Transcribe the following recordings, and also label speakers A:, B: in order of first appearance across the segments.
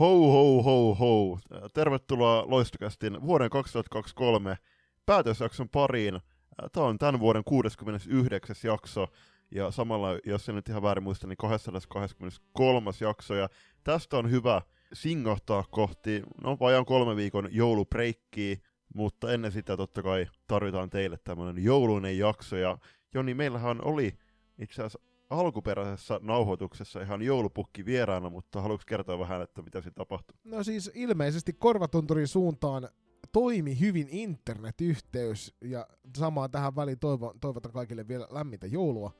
A: Ho ho ho ho. Tervetuloa Loistokästin vuoden 2023 päätösjakson pariin. Tämä on tämän vuoden 69. jakso, ja samalla, jos en nyt ihan väärin muista, niin 223. jakso, ja tästä on hyvä singahtaa kohti, no vajaan kolme viikon joulubreikkiä, mutta ennen sitä totta kai tarvitaan teille tämmöinen jouluinen jakso, ja Joni, meillähän oli itse asiassa alkuperäisessä nauhoituksessa ihan joulupukki vieraana, mutta haluatko kertoa vähän, että mitä siinä tapahtui?
B: No siis ilmeisesti Korvatunturin suuntaan toimi hyvin internetyhteys, ja samaa tähän väliin toivo, toivotan kaikille vielä lämmintä joulua.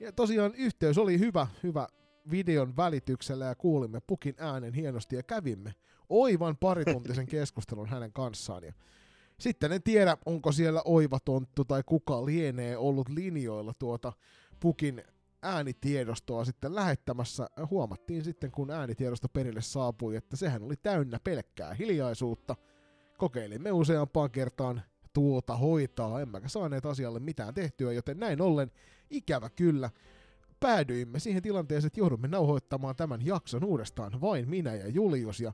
B: Ja tosiaan yhteys oli hyvä, hyvä videon välityksellä ja kuulimme pukin äänen hienosti ja kävimme oivan parituntisen keskustelun hänen kanssaan. Ja sitten en tiedä, onko siellä oivatonttu tai kuka lienee ollut linjoilla tuota pukin äänitiedostoa sitten lähettämässä. Huomattiin sitten, kun äänitiedosto perille saapui, että sehän oli täynnä pelkkää hiljaisuutta. Kokeilimme useampaan kertaan tuota hoitaa, emmekä saaneet asialle mitään tehtyä, joten näin ollen ikävä kyllä päädyimme siihen tilanteeseen, että joudumme nauhoittamaan tämän jakson uudestaan vain minä ja Julius, ja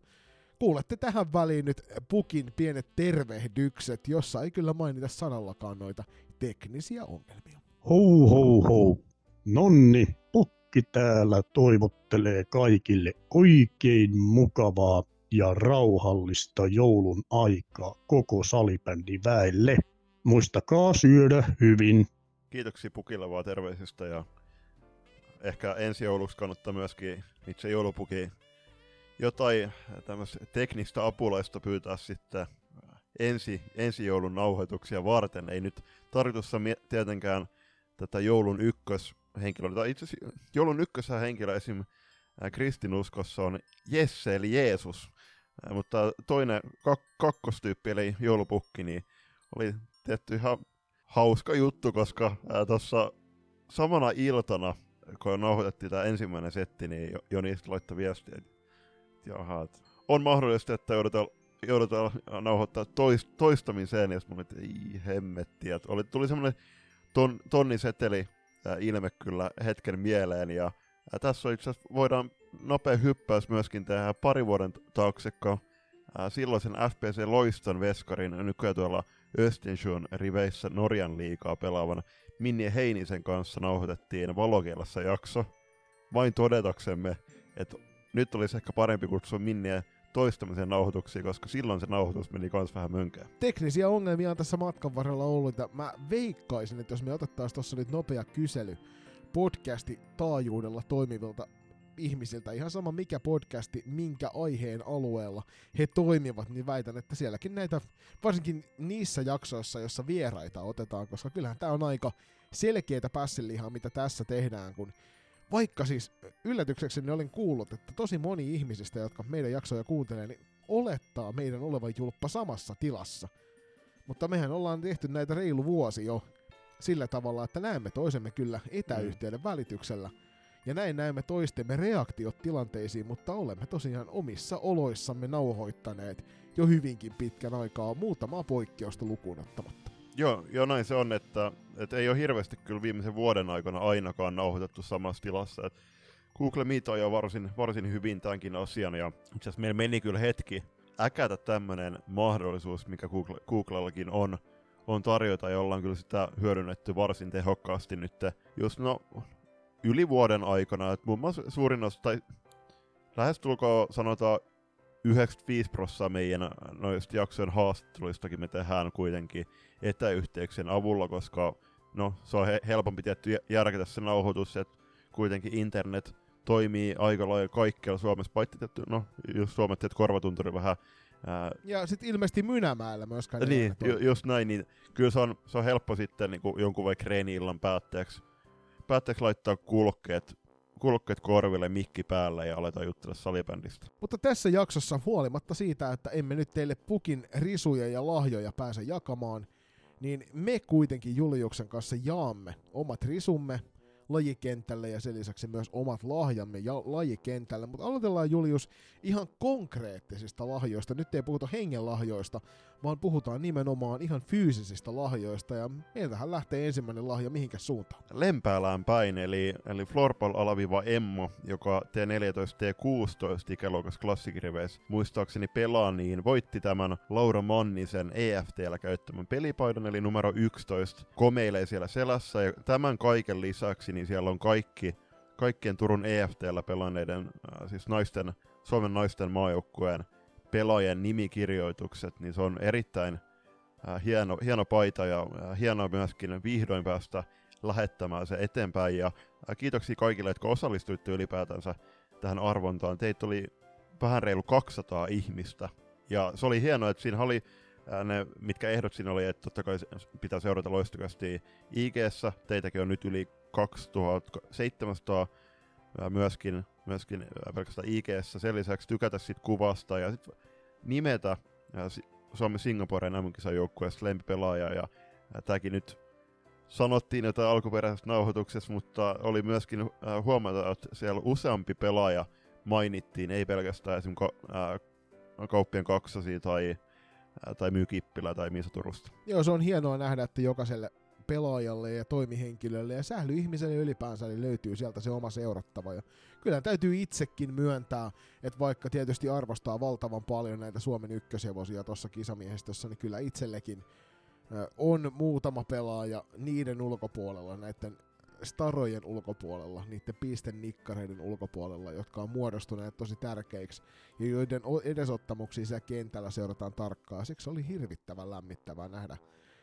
B: kuulette tähän väliin nyt Pukin pienet tervehdykset, jossa ei kyllä mainita sanallakaan noita teknisiä ongelmia.
C: Hou hou hou. Nonni, Pukki täällä toivottelee kaikille oikein mukavaa ja rauhallista joulun aikaa koko salibändin väelle. Muistakaa syödä hyvin.
A: Kiitoksia Pukille vaan terveisistä ja ehkä ensi jouluksi kannattaa myöskin itse joulupuki jotain tämmöistä teknistä apulaista pyytää sitten ensi, ensi joulun nauhoituksia varten. Ei nyt tarkoitussa tietenkään tätä joulun ykkös henkilö, tai itse asiassa joulun ykkössä henkilö esim. kristinuskossa on Jesse eli Jeesus, mutta toinen kak- kakkostyyppi eli joulupukki, niin oli tehty ihan hauska juttu, koska tuossa samana iltana, kun nauhoitettiin tämä ensimmäinen setti, niin Joni laittoi viestiä, että jaha, on mahdollista, että joudutaan, joudutaan nauhoittaa toist, toistamiseen, ja mä olin, ei hemmetti, että oli, tuli semmoinen ton, tonniseteli ilme kyllä hetken mieleen. Ja tässä itse asiassa, voidaan nopea hyppäys myöskin tehdä pari vuoden taakse, kun silloisen FPC Loiston veskarin nykyään tuolla Östensjön riveissä Norjan liikaa pelaavan Minnie Heinisen kanssa nauhoitettiin valokielessä jakso. Vain todetaksemme, että nyt olisi ehkä parempi kutsua Minnie toistamisen nauhoituksia, koska silloin se nauhoitus meni kans vähän mönkään.
B: Teknisiä ongelmia on tässä matkan varrella ollut, ja mä veikkaisin, että jos me otettaisiin tuossa nyt nopea kysely podcasti taajuudella toimivilta ihmisiltä, ihan sama mikä podcasti, minkä aiheen alueella he toimivat, niin väitän, että sielläkin näitä, varsinkin niissä jaksoissa, joissa vieraita otetaan, koska kyllähän tämä on aika selkeitä pässilihaa, mitä tässä tehdään, kun vaikka siis yllätyksekseni olin kuullut, että tosi moni ihmisistä, jotka meidän jaksoja kuuntelee, niin olettaa meidän olevan julppa samassa tilassa. Mutta mehän ollaan tehty näitä reilu vuosi jo sillä tavalla, että näemme toisemme kyllä etäyhteyden välityksellä. Ja näin näemme toistemme reaktiot tilanteisiin, mutta olemme tosiaan omissa oloissamme nauhoittaneet jo hyvinkin pitkän aikaa muutamaa poikkeusta lukuun ottamatta.
A: Joo, joo, näin se on, että, että ei ole hirveästi kyllä viimeisen vuoden aikana ainakaan nauhoitettu samassa tilassa. Et Google Meet jo varsin, varsin hyvin tämänkin asian, ja itse asiassa meillä meni kyllä hetki äkätä tämmöinen mahdollisuus, mikä Google, Googlellakin on, on tarjota, ja ollaan kyllä sitä hyödynnetty varsin tehokkaasti nyt just no, yli vuoden aikana. Et muun muassa suurin osa, tai lähestulkoon sanotaan 95 prosenttia meidän noista jaksojen haastatteluistakin me tehdään kuitenkin etäyhteyksien avulla, koska no, se on he- helpompi tietty järkätä se nauhoitus, että kuitenkin internet toimii aika lailla kaikkialla Suomessa, paitsi tietty, no, jos Suomessa että korvatunturi vähän
B: Ää, ja sitten ilmeisesti Mynämäellä myöskään.
A: Niin, ju, just näin, niin kyllä se on, se on helppo sitten niin kuin jonkun vaikka reeni-illan päätteeksi, päätteeksi laittaa kuulokkeet kulkeet korville, mikki päällä ja aletaan juttella salibändistä.
B: Mutta tässä jaksossa huolimatta siitä, että emme nyt teille pukin risuja ja lahjoja pääse jakamaan, niin me kuitenkin Juliuksen kanssa jaamme omat risumme lajikentälle ja sen lisäksi myös omat lahjamme ja lajikentälle. Mutta aloitellaan Julius ihan konkreettisista lahjoista. Nyt ei puhuta hengenlahjoista, vaan puhutaan nimenomaan ihan fyysisistä lahjoista, ja meiltähän lähtee ensimmäinen lahja mihinkä suuntaan.
A: Lempäälään päin, eli, eli Floorpal alaviva Emmo, joka T14 T16 ikäluokas klassikirveessä muistaakseni pelaa, niin voitti tämän Laura Mannisen EFTllä käyttämän pelipaidan, eli numero 11, komeilee siellä selässä, ja tämän kaiken lisäksi niin siellä on kaikki kaikkien Turun EFTllä pelanneiden, äh, siis naisten, Suomen naisten maajoukkueen pelaajien nimikirjoitukset, niin se on erittäin äh, hieno, hieno paita ja äh, hienoa myöskin vihdoin päästä lähettämään se eteenpäin. Ja äh, kiitoksia kaikille, jotka osallistuitte ylipäätänsä tähän arvontaan. Teitä oli vähän reilu 200 ihmistä. Ja se oli hienoa, että siinä oli äh, ne, mitkä ehdot siinä oli, että totta kai pitää seurata loistukasti ig Teitäkin on nyt yli 2700 äh, myöskin, myöskin pelkästään ig Sen lisäksi tykätä siitä kuvasta ja sit nimetä Suomen Singaporen MM-kisan joukkueesta lempipelaaja ja tämäkin nyt sanottiin jotain alkuperäisessä nauhoituksessa, mutta oli myöskin huomata, että siellä useampi pelaaja mainittiin, ei pelkästään ka- kauppien kaksosia tai, tai Mykippilä tai Miisa Turusta.
B: Joo, se on hienoa nähdä, että jokaiselle pelaajalle ja toimihenkilölle ja sählyihmiselle ylipäänsä niin löytyy sieltä se oma seurattava. Ja kyllä täytyy itsekin myöntää, että vaikka tietysti arvostaa valtavan paljon näitä Suomen ykköshevosia tuossa kisamiehistössä, niin kyllä itsellekin on muutama pelaaja niiden ulkopuolella, näiden starojen ulkopuolella, niiden pisten nikkareiden ulkopuolella, jotka on muodostuneet tosi tärkeiksi ja joiden edesottamuksia siellä kentällä seurataan tarkkaan. Siksi oli hirvittävän lämmittävää nähdä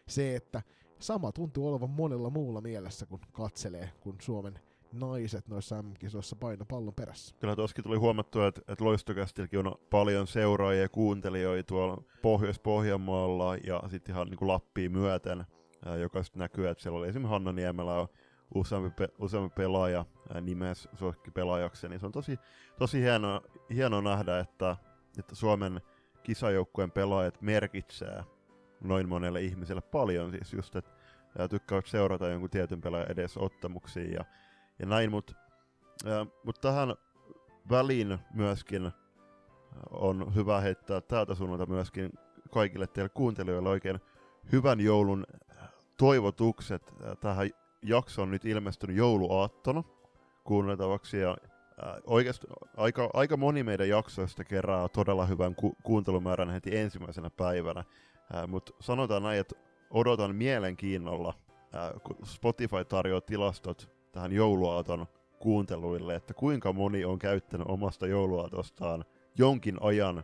B: se, että sama tuntuu olevan monella muulla mielessä, kun katselee, kun Suomen naiset noissa MM-kisoissa paino pallon perässä.
A: Kyllä tuossakin tuli huomattua, että, että Loistokästilläkin on paljon seuraajia ja kuuntelijoita tuolla Pohjois-Pohjanmaalla ja sitten ihan niin kuin Lappiin myöten, joka sitten näkyy, että siellä oli esimerkiksi Hanna Niemelä useampi, pe- useampi pelaaja nimes pelaajaksi, niin se on tosi, tosi hienoa, hienoa nähdä, että, että Suomen kisajoukkueen pelaajat merkitsee noin monelle ihmiselle paljon, siis just, että tykkäävät seurata jonkun tietyn pelaajan edes ottamuksia ja, ja näin, mutta mut tähän väliin myöskin on hyvä heittää täältä suunnalta myöskin kaikille teille kuuntelijoille oikein hyvän joulun toivotukset. Tähän jaksoon nyt ilmestynyt jouluaattona kuunneltavaksi ja oikeasti aika, aika moni meidän jaksoista kerää todella hyvän ku- kuuntelumäärän heti ensimmäisenä päivänä. Mutta sanotaan näin, että odotan mielenkiinnolla, ää, kun Spotify tarjoaa tilastot tähän jouluaaton kuunteluille, että kuinka moni on käyttänyt omasta jouluaatostaan jonkin ajan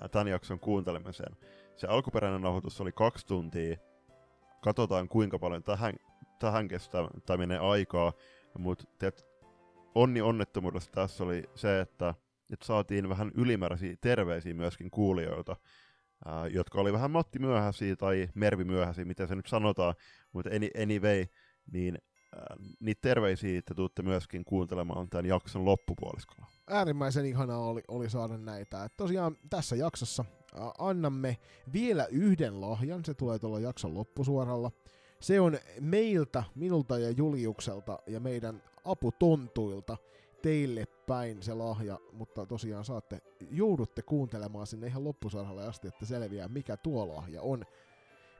A: ää, tämän jakson kuuntelemiseen. Se alkuperäinen nauhoitus oli kaksi tuntia. Katsotaan kuinka paljon tähän, tähän kestää menee aikaa. Mutta onni onnettomuudessa tässä oli se, että, että saatiin vähän ylimääräisiä terveisiä myöskin kuulijoilta uh, jotka oli vähän Matti myöhäisiä tai Mervi myöhäisiä, miten se nyt sanotaan, mutta anyway, niin uh, niitä terveisiä että tuutte myöskin kuuntelemaan tämän jakson loppupuoliskolla.
B: Äärimmäisen ihanaa oli, oli saada näitä. Et tosiaan tässä jaksossa uh, annamme vielä yhden lahjan, se tulee tuolla jakson loppusuoralla. Se on meiltä, minulta ja Juliukselta ja meidän aputontuilta teille päin se lahja, mutta tosiaan saatte, joudutte kuuntelemaan sinne ihan loppusarhalle asti, että selviää mikä tuo lahja on.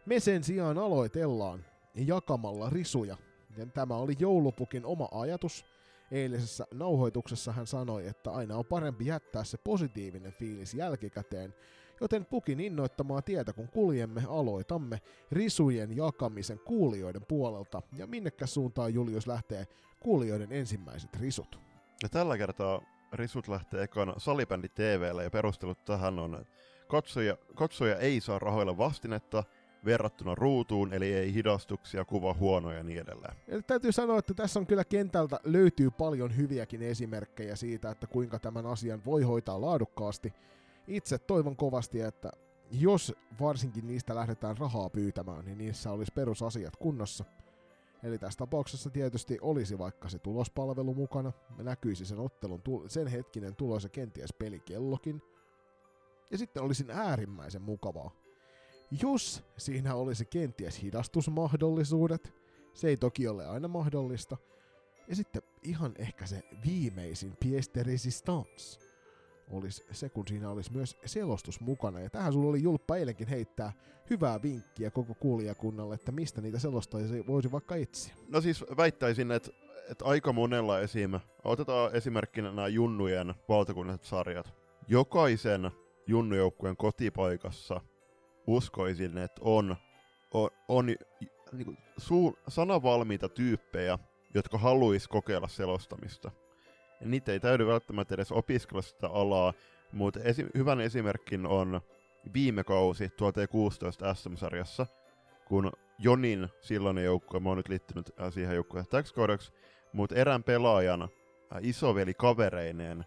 B: Me sen sijaan aloitellaan jakamalla risuja. Ja tämä oli joulupukin oma ajatus. Eilisessä nauhoituksessa hän sanoi, että aina on parempi jättää se positiivinen fiilis jälkikäteen, joten pukin innoittamaa tietä kun kuljemme aloitamme risujen jakamisen kuulijoiden puolelta. Ja minnekä suuntaan Julius lähtee kuulijoiden ensimmäiset risut?
A: Ja tällä kertaa Risut lähtee ekana Salibändi TVlle ja perustelut tähän on, katsoja, katsoja ei saa rahoilla vastinetta verrattuna ruutuun, eli ei hidastuksia, kuva huonoja ja niin edelleen.
B: Eli täytyy sanoa, että tässä on kyllä kentältä löytyy paljon hyviäkin esimerkkejä siitä, että kuinka tämän asian voi hoitaa laadukkaasti. Itse toivon kovasti, että jos varsinkin niistä lähdetään rahaa pyytämään, niin niissä olisi perusasiat kunnossa – Eli tässä tapauksessa tietysti olisi vaikka se tulospalvelu mukana, näkyisi sen ottelun sen hetkinen tulos ja kenties pelikellokin. Ja sitten olisin äärimmäisen mukavaa. Jos siinä olisi kenties hidastusmahdollisuudet, se ei toki ole aina mahdollista. Ja sitten ihan ehkä se viimeisin pièce de. Olisi se, kun siinä olisi myös selostus mukana. Ja tähän sulla oli Julppa eilenkin heittää hyvää vinkkiä koko kuulijakunnalle, että mistä niitä selostajia voisi vaikka etsiä.
A: No siis väittäisin, että, että aika monella esim. Otetaan esimerkkinä nämä junnujen valtakunnalliset sarjat. Jokaisen junnujoukkueen kotipaikassa uskoisin, että on, on, on niin kuin, sanavalmiita tyyppejä, jotka haluaisi kokeilla selostamista. Niitä ei täydy välttämättä edes opiskella sitä alaa, mutta esi- hyvän esimerkin on viime kausi 2016 SM-sarjassa, kun Jonin silloinen joukkue, mä oon nyt liittynyt äh, siihen joukkueen täksi mutta erään pelaajan äh, isoveli kavereineen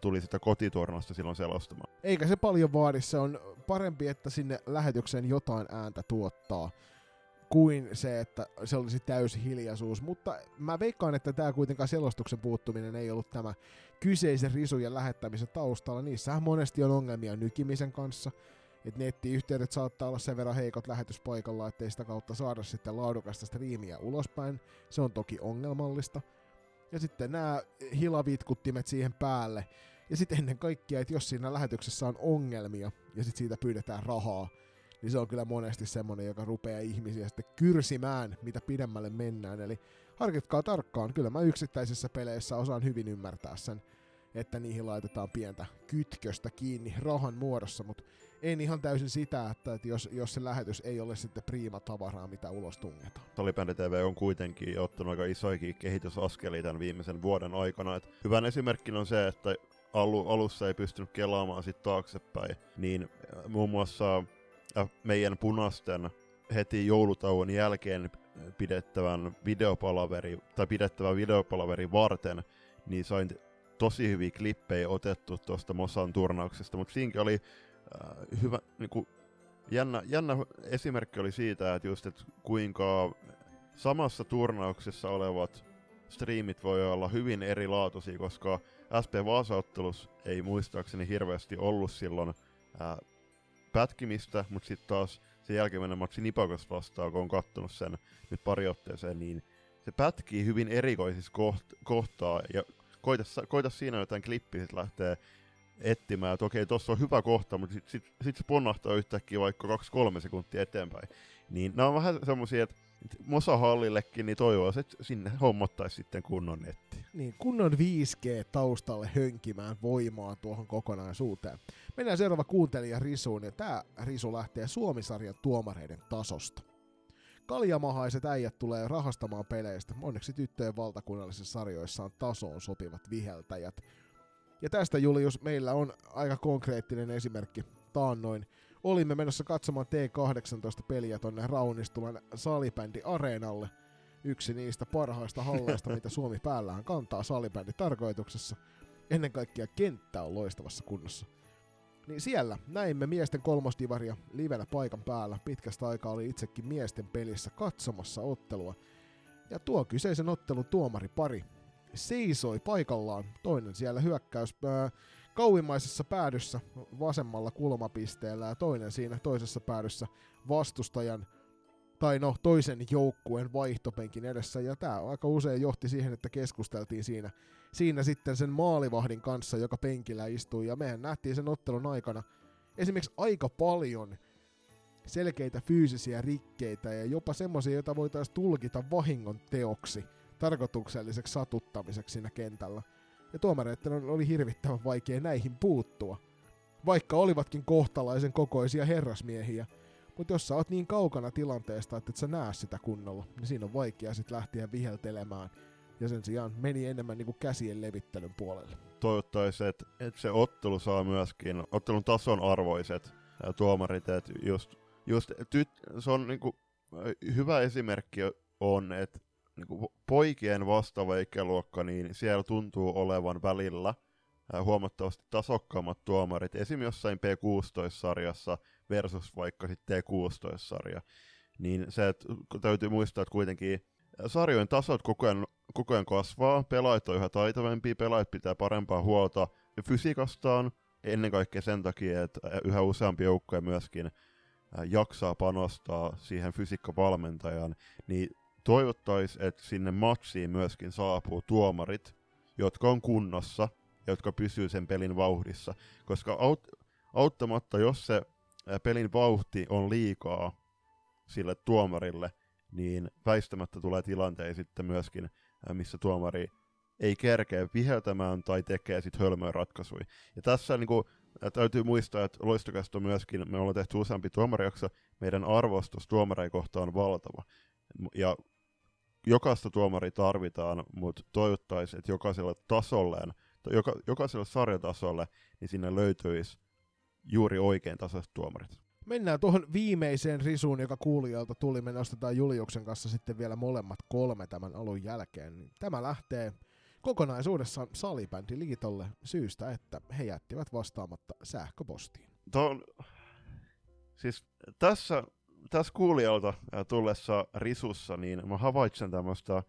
A: tuli sitä kotitornasta silloin selostamaan.
B: Eikä se paljon vaadi, se on parempi, että sinne lähetykseen jotain ääntä tuottaa kuin se, että se olisi täysi hiljaisuus. Mutta mä veikkaan, että tämä kuitenkaan selostuksen puuttuminen ei ollut tämä kyseisen risujen lähettämisen taustalla. Niissähän monesti on ongelmia nykimisen kanssa. Että nettiyhteydet saattaa olla sen verran heikot lähetyspaikalla, ettei sitä kautta saada sitten laadukasta striimiä ulospäin. Se on toki ongelmallista. Ja sitten nämä hilavitkuttimet siihen päälle. Ja sitten ennen kaikkea, että jos siinä lähetyksessä on ongelmia ja sitten siitä pyydetään rahaa, niin se on kyllä monesti semmonen, joka rupeaa ihmisiä sitten kyrsimään, mitä pidemmälle mennään. Eli harkitkaa tarkkaan, kyllä mä yksittäisissä peleissä osaan hyvin ymmärtää sen, että niihin laitetaan pientä kytköstä kiinni rahan muodossa, mutta en ihan täysin sitä, että, että jos, jos se lähetys ei ole sitten priima tavaraa, mitä ulos tungetaan.
A: Salibändi TV on kuitenkin ottanut aika isoikin kehitysaskelia tämän viimeisen vuoden aikana. Et hyvän esimerkki on se, että alu, alussa ei pystynyt kelaamaan sit taaksepäin, niin muun muassa äh, meidän punasten heti joulutauon jälkeen pidettävän videopalaveri, tai pidettävän videopalaveri varten, niin sain tosi hyviä klippejä otettu tuosta Mosan turnauksesta, mutta siinäkin oli äh, hyvä, niinku, jännä, jännä esimerkki oli siitä, että just, että kuinka samassa turnauksessa olevat striimit voi olla hyvin erilaatuisia, koska SP Vaasa-ottelus ei muistaakseni hirveästi ollut silloin ää, pätkimistä, mutta sitten taas sen jälkeen matsi Nipakas vastaan, kun on kattonut sen nyt pari otteeseen, niin se pätkii hyvin erikoisissa koht- kohtaa, ja koita, koita siinä jotain klippiä, sit lähtee etsimään, että okei, tuossa on hyvä kohta, mutta sitten sit, sit se ponnahtaa yhtäkkiä vaikka 2-3 sekuntia eteenpäin. Niin nämä on vähän semmoisia, että Mosa-hallillekin, niin toivoisi, että sinne hommattaisi sitten kunnon netti.
B: Niin, kunnon 5G taustalle hönkimään voimaa tuohon kokonaisuuteen. Mennään seuraava kuuntelija Risuun, ja tämä Risu lähtee Suomisarjan tuomareiden tasosta. Kaljamahaiset äijät tulee rahastamaan peleistä. Onneksi tyttöjen valtakunnallisissa sarjoissa on tasoon sopivat viheltäjät. Ja tästä Julius meillä on aika konkreettinen esimerkki taannoin olimme menossa katsomaan T18-peliä tonne Raunistulan salibändi areenalle. Yksi niistä parhaista halleista, mitä Suomi päällään kantaa salibändi tarkoituksessa. Ennen kaikkea kenttä on loistavassa kunnossa. Niin siellä näimme miesten kolmosdivaria livenä paikan päällä. Pitkästä aikaa oli itsekin miesten pelissä katsomassa ottelua. Ja tuo kyseisen ottelun tuomari pari seisoi paikallaan. Toinen siellä hyökkäys äh, kauimmaisessa päädyssä vasemmalla kulmapisteellä ja toinen siinä toisessa päädyssä vastustajan tai no toisen joukkueen vaihtopenkin edessä, ja tämä aika usein johti siihen, että keskusteltiin siinä, siinä sitten sen maalivahdin kanssa, joka penkillä istui, ja mehän nähtiin sen ottelun aikana esimerkiksi aika paljon selkeitä fyysisiä rikkeitä ja jopa semmoisia, joita voitaisiin tulkita vahingon teoksi, tarkoitukselliseksi satuttamiseksi siinä kentällä ja tuomareiden oli hirvittävän vaikea näihin puuttua. Vaikka olivatkin kohtalaisen kokoisia herrasmiehiä, mutta jos sä oot niin kaukana tilanteesta, että et sä näe sitä kunnolla, niin siinä on vaikea sit lähteä viheltelemään. Ja sen sijaan meni enemmän niinku käsien levittelyn puolelle.
A: Toivottavasti, että et se ottelu saa myöskin ottelun tason arvoiset tuomarit, että just, just tyt, se on niinku, hyvä esimerkki on, että niin poikien vastaava ikäluokka, niin siellä tuntuu olevan välillä huomattavasti tasokkaammat tuomarit, esim. jossain P16-sarjassa versus vaikka sitten T16-sarja. Niin se, että täytyy muistaa, että kuitenkin sarjojen tasot koko ajan, koko ajan kasvaa, pelaajat on yhä taitavampia, pelaajat pitää parempaa huolta fysiikastaan, ennen kaikkea sen takia, että yhä useampi joukkoja myöskin jaksaa panostaa siihen fysiikkavalmentajaan, niin toivottaisiin, että sinne matsiin myöskin saapuu tuomarit, jotka on kunnossa jotka pysyy sen pelin vauhdissa. Koska aut- auttamatta, jos se pelin vauhti on liikaa sille tuomarille, niin väistämättä tulee tilanteita sitten myöskin, missä tuomari ei kerkeä viheltämään tai tekee sitten hölmöä ratkaisuja. Ja tässä niin kuin, täytyy muistaa, että loistokasta on myöskin, me ollaan tehty useampi tuomarijakso, meidän arvostus tuomareja kohtaan on valtava. Ja jokaista tuomari tarvitaan, mutta toivottaisiin, että jokaiselle tasolleen, joka, jokaiselle sarjatasolle, niin sinne löytyisi juuri oikein tasaiset tuomarit.
B: Mennään tuohon viimeiseen risuun, joka kuulijalta tuli. Me nostetaan Juliuksen kanssa sitten vielä molemmat kolme tämän alun jälkeen. Tämä lähtee kokonaisuudessaan salibändiliitolle syystä, että he jättivät vastaamatta sähköpostiin.
A: Tuon, siis tässä, tässä kuulijalta tullessa risussa, niin mä havaitsen tämmöistä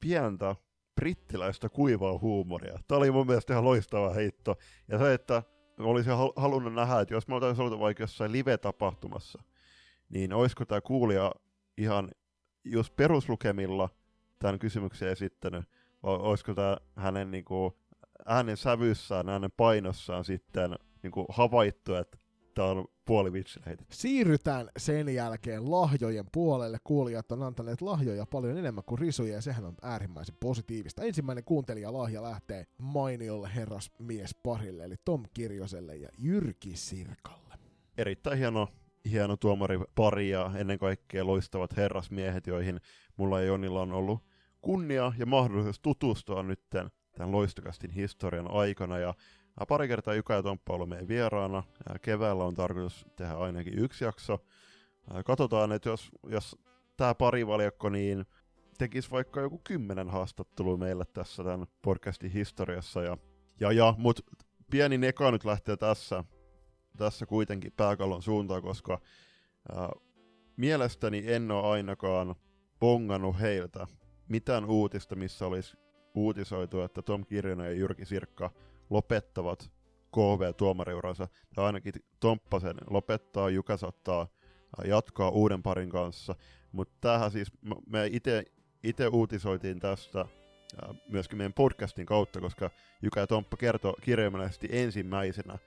A: pientä brittiläistä kuivaa huumoria. Tämä oli mun mielestä ihan loistava heitto. Ja se, että olisin halunnut nähdä, että jos mä olisin ollut vaikka jossain live-tapahtumassa, niin olisiko tämä kuulija ihan just peruslukemilla tämän kysymyksen esittänyt, vai olisiko tämä hänen niin kuin, äänen sävyssään, äänen painossaan sitten niin kuin, havaittu, että tämä on puoli vitsillä heitetty.
B: Siirrytään sen jälkeen lahjojen puolelle. Kuulijat on antaneet lahjoja paljon enemmän kuin risuja ja sehän on äärimmäisen positiivista. Ensimmäinen kuuntelija lahja lähtee mainiolle herrasmies parille eli Tom Kirjoselle ja Jyrki Sirkalle.
A: Erittäin hieno, hieno tuomari pari ja ennen kaikkea loistavat herrasmiehet, joihin mulla ja Jonilla on ollut kunnia ja mahdollisuus tutustua nytten tämän loistokastin historian aikana ja Pari kertaa Juka ja Tomppa on ollut meidän vieraana. Keväällä on tarkoitus tehdä ainakin yksi jakso. Katsotaan, että jos, jos tämä parivaljakko niin tekisi vaikka joku kymmenen haastattelua meille tässä tämän podcastin historiassa. Ja, ja, ja mutta pieni neka nyt lähtee tässä, tässä kuitenkin pääkallon suuntaan, koska ää, mielestäni en ole ainakaan bongannut heiltä mitään uutista, missä olisi uutisoitu, että Tom Kirjonen ja Jyrki Sirkka lopettavat KV-tuomariuransa, tai ainakin Tomppasen lopettaa, Jukas ottaa jatkaa uuden parin kanssa, mutta tämähän siis, me itse uutisoitiin tästä myöskin meidän podcastin kautta, koska Juka ja Tomppa kertoi kirjaimellisesti ensimmäisenä,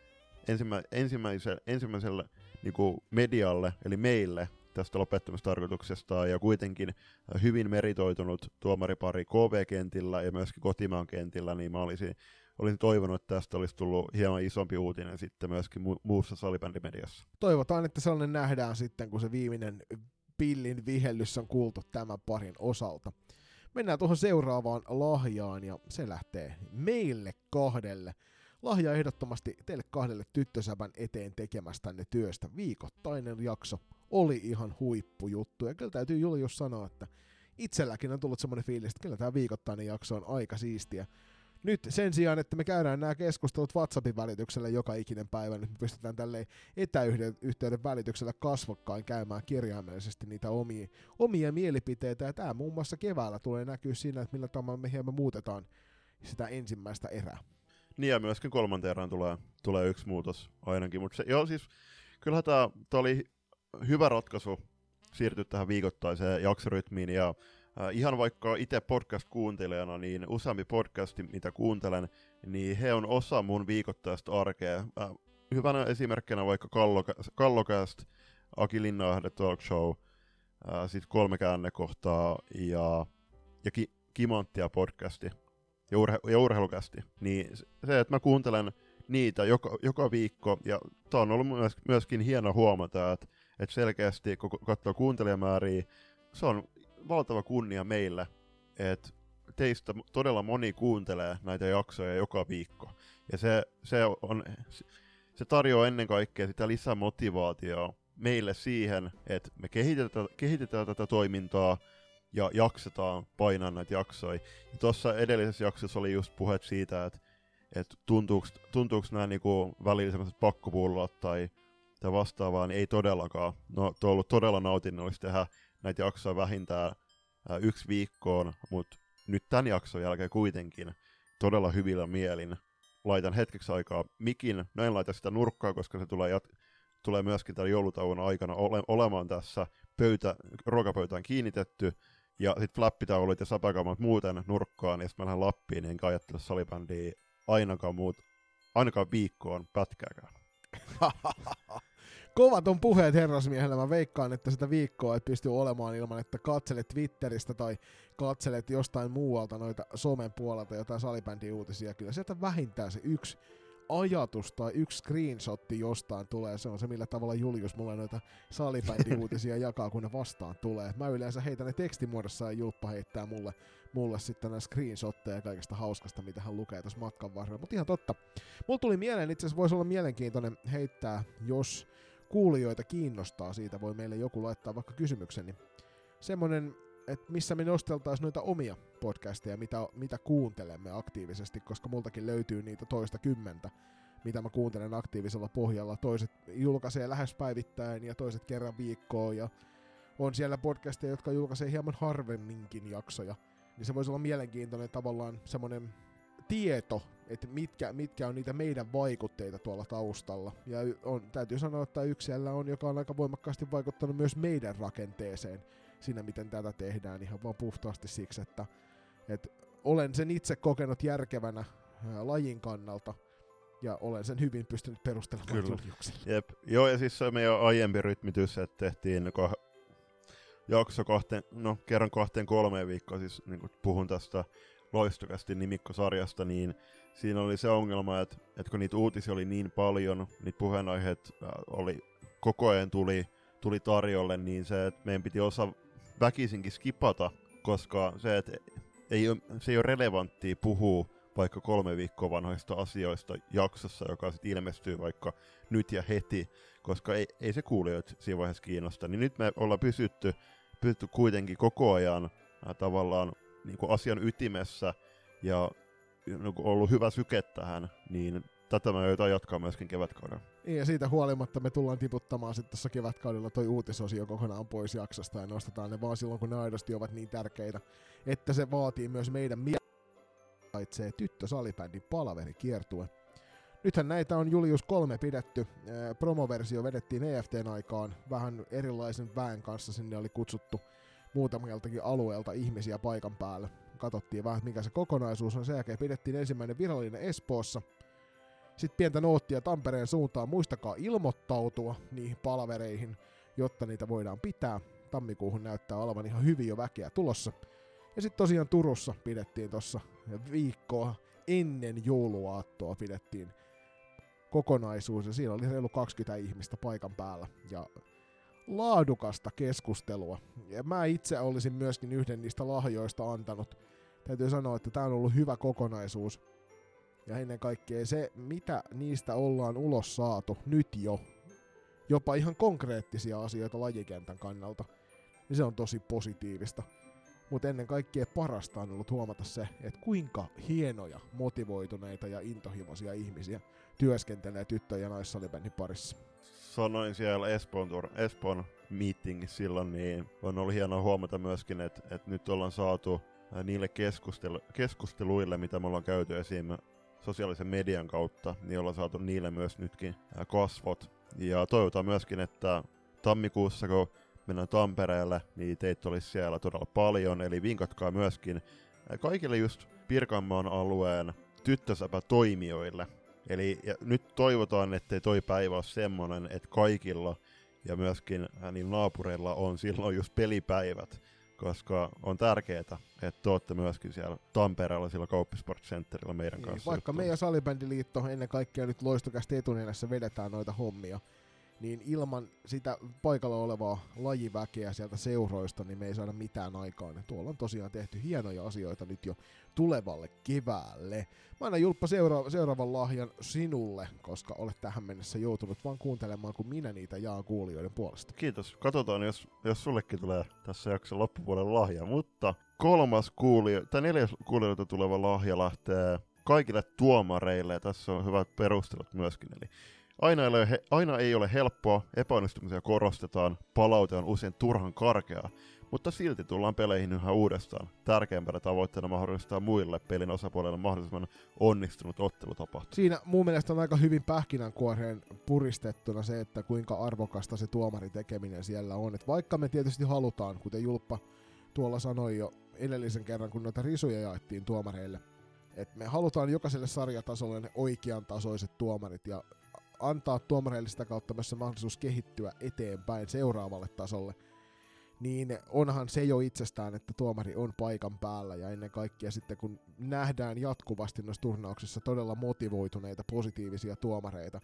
A: ensimmä, ensimmäiselle, ensimmäiselle niin kuin medialle, eli meille, tästä lopettamistarkoituksesta. Ja kuitenkin hyvin meritoitunut tuomaripari KV-kentillä ja myöskin kotimaan kentillä, niin mä olisin olisin toivonut, että tästä olisi tullut hieman isompi uutinen sitten myöskin mu- muussa salibändimediassa.
B: Toivotaan, että sellainen nähdään sitten, kun se viimeinen pillin vihellys on kuultu tämän parin osalta. Mennään tuohon seuraavaan lahjaan ja se lähtee meille kahdelle. Lahja ehdottomasti teille kahdelle tyttösävän eteen tekemästänne työstä. Viikoittainen jakso oli ihan huippujuttu. Ja kyllä täytyy Julius sanoa, että itselläkin on tullut semmoinen fiilis, että kyllä tämä viikoittainen jakso on aika siistiä. Nyt sen sijaan, että me käydään nämä keskustelut WhatsAppin välityksellä joka ikinen päivä, nyt me pystytään tälle etäyhteyden välityksellä kasvokkain käymään kirjaimellisesti niitä omia, omia mielipiteitä. Ja tämä muun muassa keväällä tulee näkyä siinä, että millä tavalla me hieman muutetaan sitä ensimmäistä erää.
A: Niin ja myöskin kolmanteen erään tulee, tulee yksi muutos ainakin. Mutta joo siis kyllähän tämä oli hyvä ratkaisu siirtyä tähän viikoittaiseen jaksorytmiin ja ihan vaikka itse podcast-kuuntelijana, niin useampi podcasti, mitä kuuntelen, niin he on osa mun viikoittaista arkea. Äh, hyvänä esimerkkinä vaikka Kallokast, Aki Linnahde Talk Show, äh, sitten kolme käännekohtaa ja, ja ki, Kimanttia podcasti ja, urhe, ja urheilukästi. Niin se, että mä kuuntelen niitä joka, joka viikko, ja tää on ollut myös, myöskin hieno huomata, että, että selkeästi kun katsoo kuuntelijamääriä, se on valtava kunnia meille, että teistä todella moni kuuntelee näitä jaksoja joka viikko. Ja se, se, on, se tarjoaa ennen kaikkea sitä lisämotivaatiota meille siihen, että me kehitetään, kehitetään tätä toimintaa ja jaksetaan painaa näitä jaksoja. Ja tuossa edellisessä jaksossa oli just puhet siitä, että, että tuntuuko, tuntuuko nämä niinku välillä pakkopullot tai, tai vastaavaa, niin ei todellakaan. No, tuo on ollut todella nautinnollista tehdä näitä jaksoja vähintään ää, yksi viikkoon, mutta nyt tämän jakson jälkeen kuitenkin todella hyvillä mielin. Laitan hetkeksi aikaa mikin, no en laita sitä nurkkaa, koska se tulee, jat- tulee myöskin tämän joulutauon aikana ole- olemaan tässä pöytä, ruokapöytään kiinnitetty, ja sitten flappitaulut ja sapakaumat muuten nurkkaan, ja sitten mä lähden Lappiin, enkä ajattele salibändiä ainakaan muut, ainakaan viikkoon pätkääkään.
B: Kovat on puheet herrasmiehellä. Mä veikkaan, että sitä viikkoa et pysty olemaan ilman, että katselet Twitteristä tai katselet jostain muualta noita somen puolelta jotain salibändi-uutisia. Kyllä sieltä vähintään se yksi ajatus tai yksi screenshotti jostain tulee. Se on se, millä tavalla Julius mulle noita salibändi-uutisia jakaa, kun ne vastaan tulee. Mä yleensä heitän ne tekstimuodossa ja Julppa heittää mulle, mulle sitten näitä screenshotteja kaikesta hauskasta, mitä hän lukee tässä matkan varrella. Mutta ihan totta. Mulla tuli mieleen, itse asiassa voisi olla mielenkiintoinen heittää, jos kuulijoita kiinnostaa siitä, voi meille joku laittaa vaikka kysymyksen, niin semmonen, että missä me nosteltaisiin noita omia podcasteja, mitä, mitä kuuntelemme aktiivisesti, koska multakin löytyy niitä toista kymmentä, mitä mä kuuntelen aktiivisella pohjalla. Toiset julkaisee lähes päivittäin ja toiset kerran viikkoon ja on siellä podcasteja, jotka julkaisee hieman harvemminkin jaksoja. Niin se voisi olla mielenkiintoinen tavallaan semmoinen tieto, että mitkä, mitkä on niitä meidän vaikutteita tuolla taustalla. Ja on, täytyy sanoa, että yksi siellä on, joka on aika voimakkaasti vaikuttanut myös meidän rakenteeseen siinä, miten tätä tehdään ihan vaan puhtaasti siksi, että, että olen sen itse kokenut järkevänä ää, lajin kannalta, ja olen sen hyvin pystynyt perustelemaan
A: Kyllä. Jep. Joo, ja siis se meidän aiempi rytmitys, että tehtiin ko- jakso kahteen, no kerran kahteen kolmeen viikkoon, siis niin puhun tästä loistokästi nimikkosarjasta, niin siinä oli se ongelma, että, että kun niitä uutisia oli niin paljon, niitä puheenaiheet äh, oli, koko ajan tuli, tuli tarjolle, niin se, että meidän piti osa väkisinkin skipata, koska se, että ei se ei ole relevanttia puhua vaikka kolme viikkoa vanhoista asioista jaksossa, joka sitten ilmestyy vaikka nyt ja heti, koska ei, ei se kuulijoita siinä vaiheessa kiinnosta. Niin nyt me ollaan pysytty, pysytty kuitenkin koko ajan äh, tavallaan niin kuin asian ytimessä ja niin kuin ollut hyvä syke tähän, niin tätä me joudutaan jatkaa myöskin kevätkaudella.
B: Niin, Ja siitä huolimatta me tullaan tiputtamaan sitten tuossa kevätkaudella toi uutisosio kokonaan pois jaksosta ja nostetaan ne vaan silloin, kun ne aidosti ovat niin tärkeitä, että se vaatii myös meidän mielestä tyttö salibändin palaveri kiertue. Nythän näitä on Julius 3 pidetty. Promoversio vedettiin EFTn aikaan vähän erilaisen väen kanssa. Sinne oli kutsuttu muutamaltakin alueelta ihmisiä paikan päälle. Katsottiin vähän, mikä se kokonaisuus on. Sen jälkeen pidettiin ensimmäinen virallinen Espoossa. Sitten pientä noottia Tampereen suuntaan. Muistakaa ilmoittautua niihin palvereihin, jotta niitä voidaan pitää. Tammikuuhun näyttää olevan ihan hyvin jo väkeä tulossa. Ja sitten tosiaan Turussa pidettiin tuossa viikkoa ennen jouluaattoa pidettiin kokonaisuus ja siinä oli reilu 20 ihmistä paikan päällä ja laadukasta keskustelua. Ja mä itse olisin myöskin yhden niistä lahjoista antanut. Täytyy sanoa, että tämä on ollut hyvä kokonaisuus. Ja ennen kaikkea se, mitä niistä ollaan ulos saatu nyt jo, jopa ihan konkreettisia asioita lajikentän kannalta, niin se on tosi positiivista. Mutta ennen kaikkea parasta on ollut huomata se, että kuinka hienoja, motivoituneita ja intohimoisia ihmisiä työskentelee tyttö- ja naissalibändin parissa.
A: Sanoin siellä Espoon, Espoon meetingissä silloin, niin on ollut hienoa huomata myöskin, että, että nyt ollaan saatu ää, niille keskustelu- keskusteluille, mitä me ollaan käyty esim. sosiaalisen median kautta, niin ollaan saatu niille myös nytkin ää, kasvot. Ja toivotaan myöskin, että tammikuussa, kun mennään Tampereelle, niin teitä olisi siellä todella paljon, eli vinkatkaa myöskin ää, kaikille just Pirkanmaan alueen tyttösäpä toimijoille. Eli ja nyt toivotaan, että toi päivä ole semmonen, että kaikilla ja myöskin niin naapureilla on silloin just pelipäivät, koska on tärkeää, että te olette myöskin siellä Tampereella sillä Kauppisport Centerillä meidän
B: Niin,
A: kanssa.
B: vaikka
A: juttuilla.
B: meidän salibändiliitto ennen kaikkea nyt loistokästi etunenässä vedetään noita hommia, niin ilman sitä paikalla olevaa lajiväkeä sieltä seuroista, niin me ei saada mitään aikaan. Ja tuolla on tosiaan tehty hienoja asioita nyt jo tulevalle keväälle. Mä annan Julppa seura- seuraavan lahjan sinulle, koska olet tähän mennessä joutunut vaan kuuntelemaan, kun minä niitä jaan kuulijoiden puolesta.
A: Kiitos. Katsotaan, jos, jos sullekin tulee tässä jakson loppupuolella lahja. Mutta kolmas kuulija, tai neljäs kuulijoilta tuleva lahja lähtee kaikille tuomareille, ja tässä on hyvät perustelut myöskin. Eli aina ei ole, aina ei ole helppoa, epäonnistumisia korostetaan, palaute on usein turhan karkeaa, mutta silti tullaan peleihin yhä uudestaan. Tärkeimpänä tavoitteena mahdollistaa muille pelin osapuolelle mahdollisimman onnistunut ottelutapahtuma.
B: Siinä mun mielestä on aika hyvin pähkinänkuoreen puristettuna se, että kuinka arvokasta se tuomarin tekeminen siellä on. Et vaikka me tietysti halutaan, kuten Julppa tuolla sanoi jo edellisen kerran, kun noita risuja jaettiin tuomareille, Et me halutaan jokaiselle sarjatasolle ne oikean tasoiset tuomarit ja antaa tuomareille sitä kautta myös se mahdollisuus kehittyä eteenpäin seuraavalle tasolle, niin onhan se jo itsestään, että tuomari on paikan päällä ja ennen kaikkea sitten kun nähdään jatkuvasti noissa turnauksissa todella motivoituneita positiivisia tuomareita,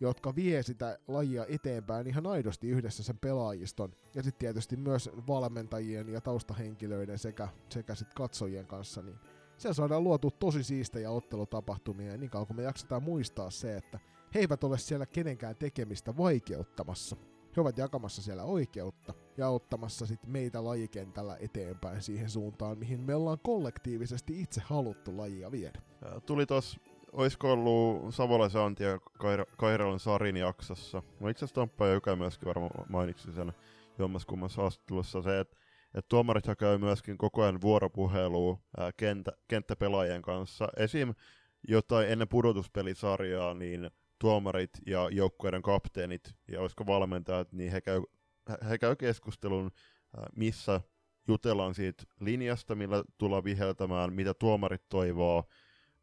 B: jotka vie sitä lajia eteenpäin ihan aidosti yhdessä sen pelaajiston ja sitten tietysti myös valmentajien ja taustahenkilöiden sekä, sekä sitten katsojien kanssa, niin siellä saadaan luotu tosi siistejä ottelutapahtumia ja niin kauan kun me jaksetaan muistaa se, että he eivät ole siellä kenenkään tekemistä vaikeuttamassa. He ovat jakamassa siellä oikeutta ja auttamassa sitten meitä lajikentällä eteenpäin siihen suuntaan, mihin me ollaan kollektiivisesti itse haluttu lajia viedä.
A: Tuli tos, oisko ollut Savola Saanti ja Kair- Sarin jaksossa. No itse asiassa Tomppa joka myöskin varmaan mainitsi sen jommas kummassa haastattelussa se, että et tuomarit käy myöskin koko ajan vuoropuhelua ää, kentä, kenttäpelaajien kanssa. Esim. jotain ennen pudotuspelisarjaa, niin tuomarit ja joukkueiden kapteenit ja olisiko valmentajat, niin he käy, he käy keskustelun, missä jutellaan siitä linjasta, millä tullaan viheltämään, mitä tuomarit toivoo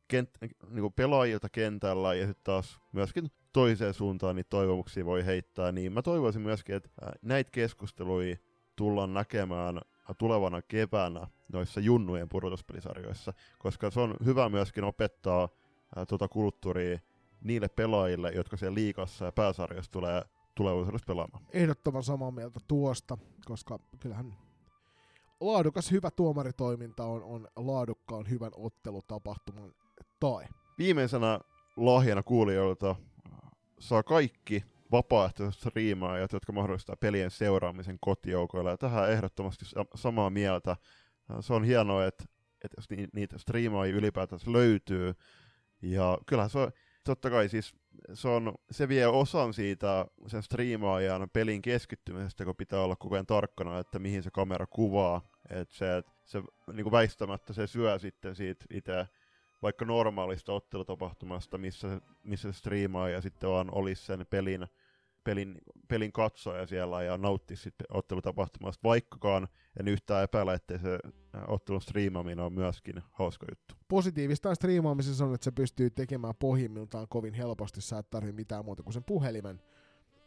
A: kent, niin kuin pelaajilta kentällä ja sitten taas myöskin toiseen suuntaan niin toivomuksia voi heittää, niin mä toivoisin myöskin, että näitä keskusteluja tullaan näkemään tulevana keväänä noissa junnujen pudotuspelisarjoissa, koska se on hyvä myöskin opettaa tuota kulttuuria niille pelaajille, jotka siellä liikassa ja pääsarjassa tulee tulevaisuudessa pelaamaan.
B: Ehdottoman samaa mieltä tuosta, koska kyllähän laadukas hyvä tuomaritoiminta on, on laadukkaan hyvän ottelutapahtuman tae.
A: Viimeisenä lahjana kuulijoilta saa kaikki vapaaehtoiset striimaajat, jotka mahdollistaa pelien seuraamisen kotijoukoilla. Ja tähän ehdottomasti samaa mieltä. Se on hienoa, että, että jos niitä striimaajia ylipäätään löytyy. Ja kyllähän se on, totta kai siis se, on, se vie osan siitä sen striimaajan pelin keskittymisestä, kun pitää olla koko ajan tarkkana, että mihin se kamera kuvaa. Että se, että se niin kuin väistämättä se syö sitten siitä itse vaikka normaalista ottelutapahtumasta, missä, missä se striimaa ja sitten vaan olisi sen pelin, pelin, pelin katsoja siellä ja nauttisi sitten ottelutapahtumasta, vaikkakaan en yhtään epäile, että se ottelun striimaaminen on myöskin hauska juttu.
B: Positiivista striimaamisessa on, että se pystyy tekemään pohjimmiltaan kovin helposti, sä et tarvitse mitään muuta kuin sen puhelimen.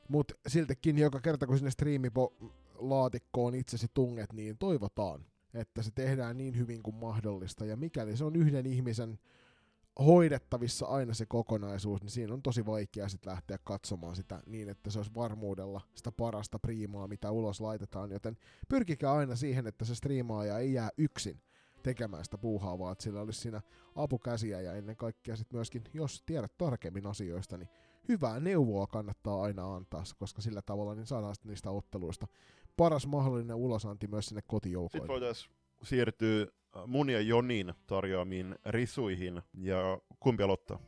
B: Mutta siltikin joka kerta kun sinne striimilaatikkoon itsesi tunget, niin toivotaan, että se tehdään niin hyvin kuin mahdollista. Ja mikäli se on yhden ihmisen hoidettavissa aina se kokonaisuus, niin siinä on tosi vaikea sitten lähteä katsomaan sitä niin, että se olisi varmuudella sitä parasta priimaa, mitä ulos laitetaan, joten pyrkikää aina siihen, että se striimaaja ei jää yksin tekemään sitä puuhaa, vaan että sillä olisi siinä apukäsiä ja ennen kaikkea sitten myöskin, jos tiedät tarkemmin asioista, niin hyvää neuvoa kannattaa aina antaa, koska sillä tavalla niin saadaan niistä otteluista paras mahdollinen ulosanti myös sinne kotijoukoille.
A: Sitten voitaisiin siirtyä mun ja Jonin tarjoamiin risuihin, ja kumpi aloittaa?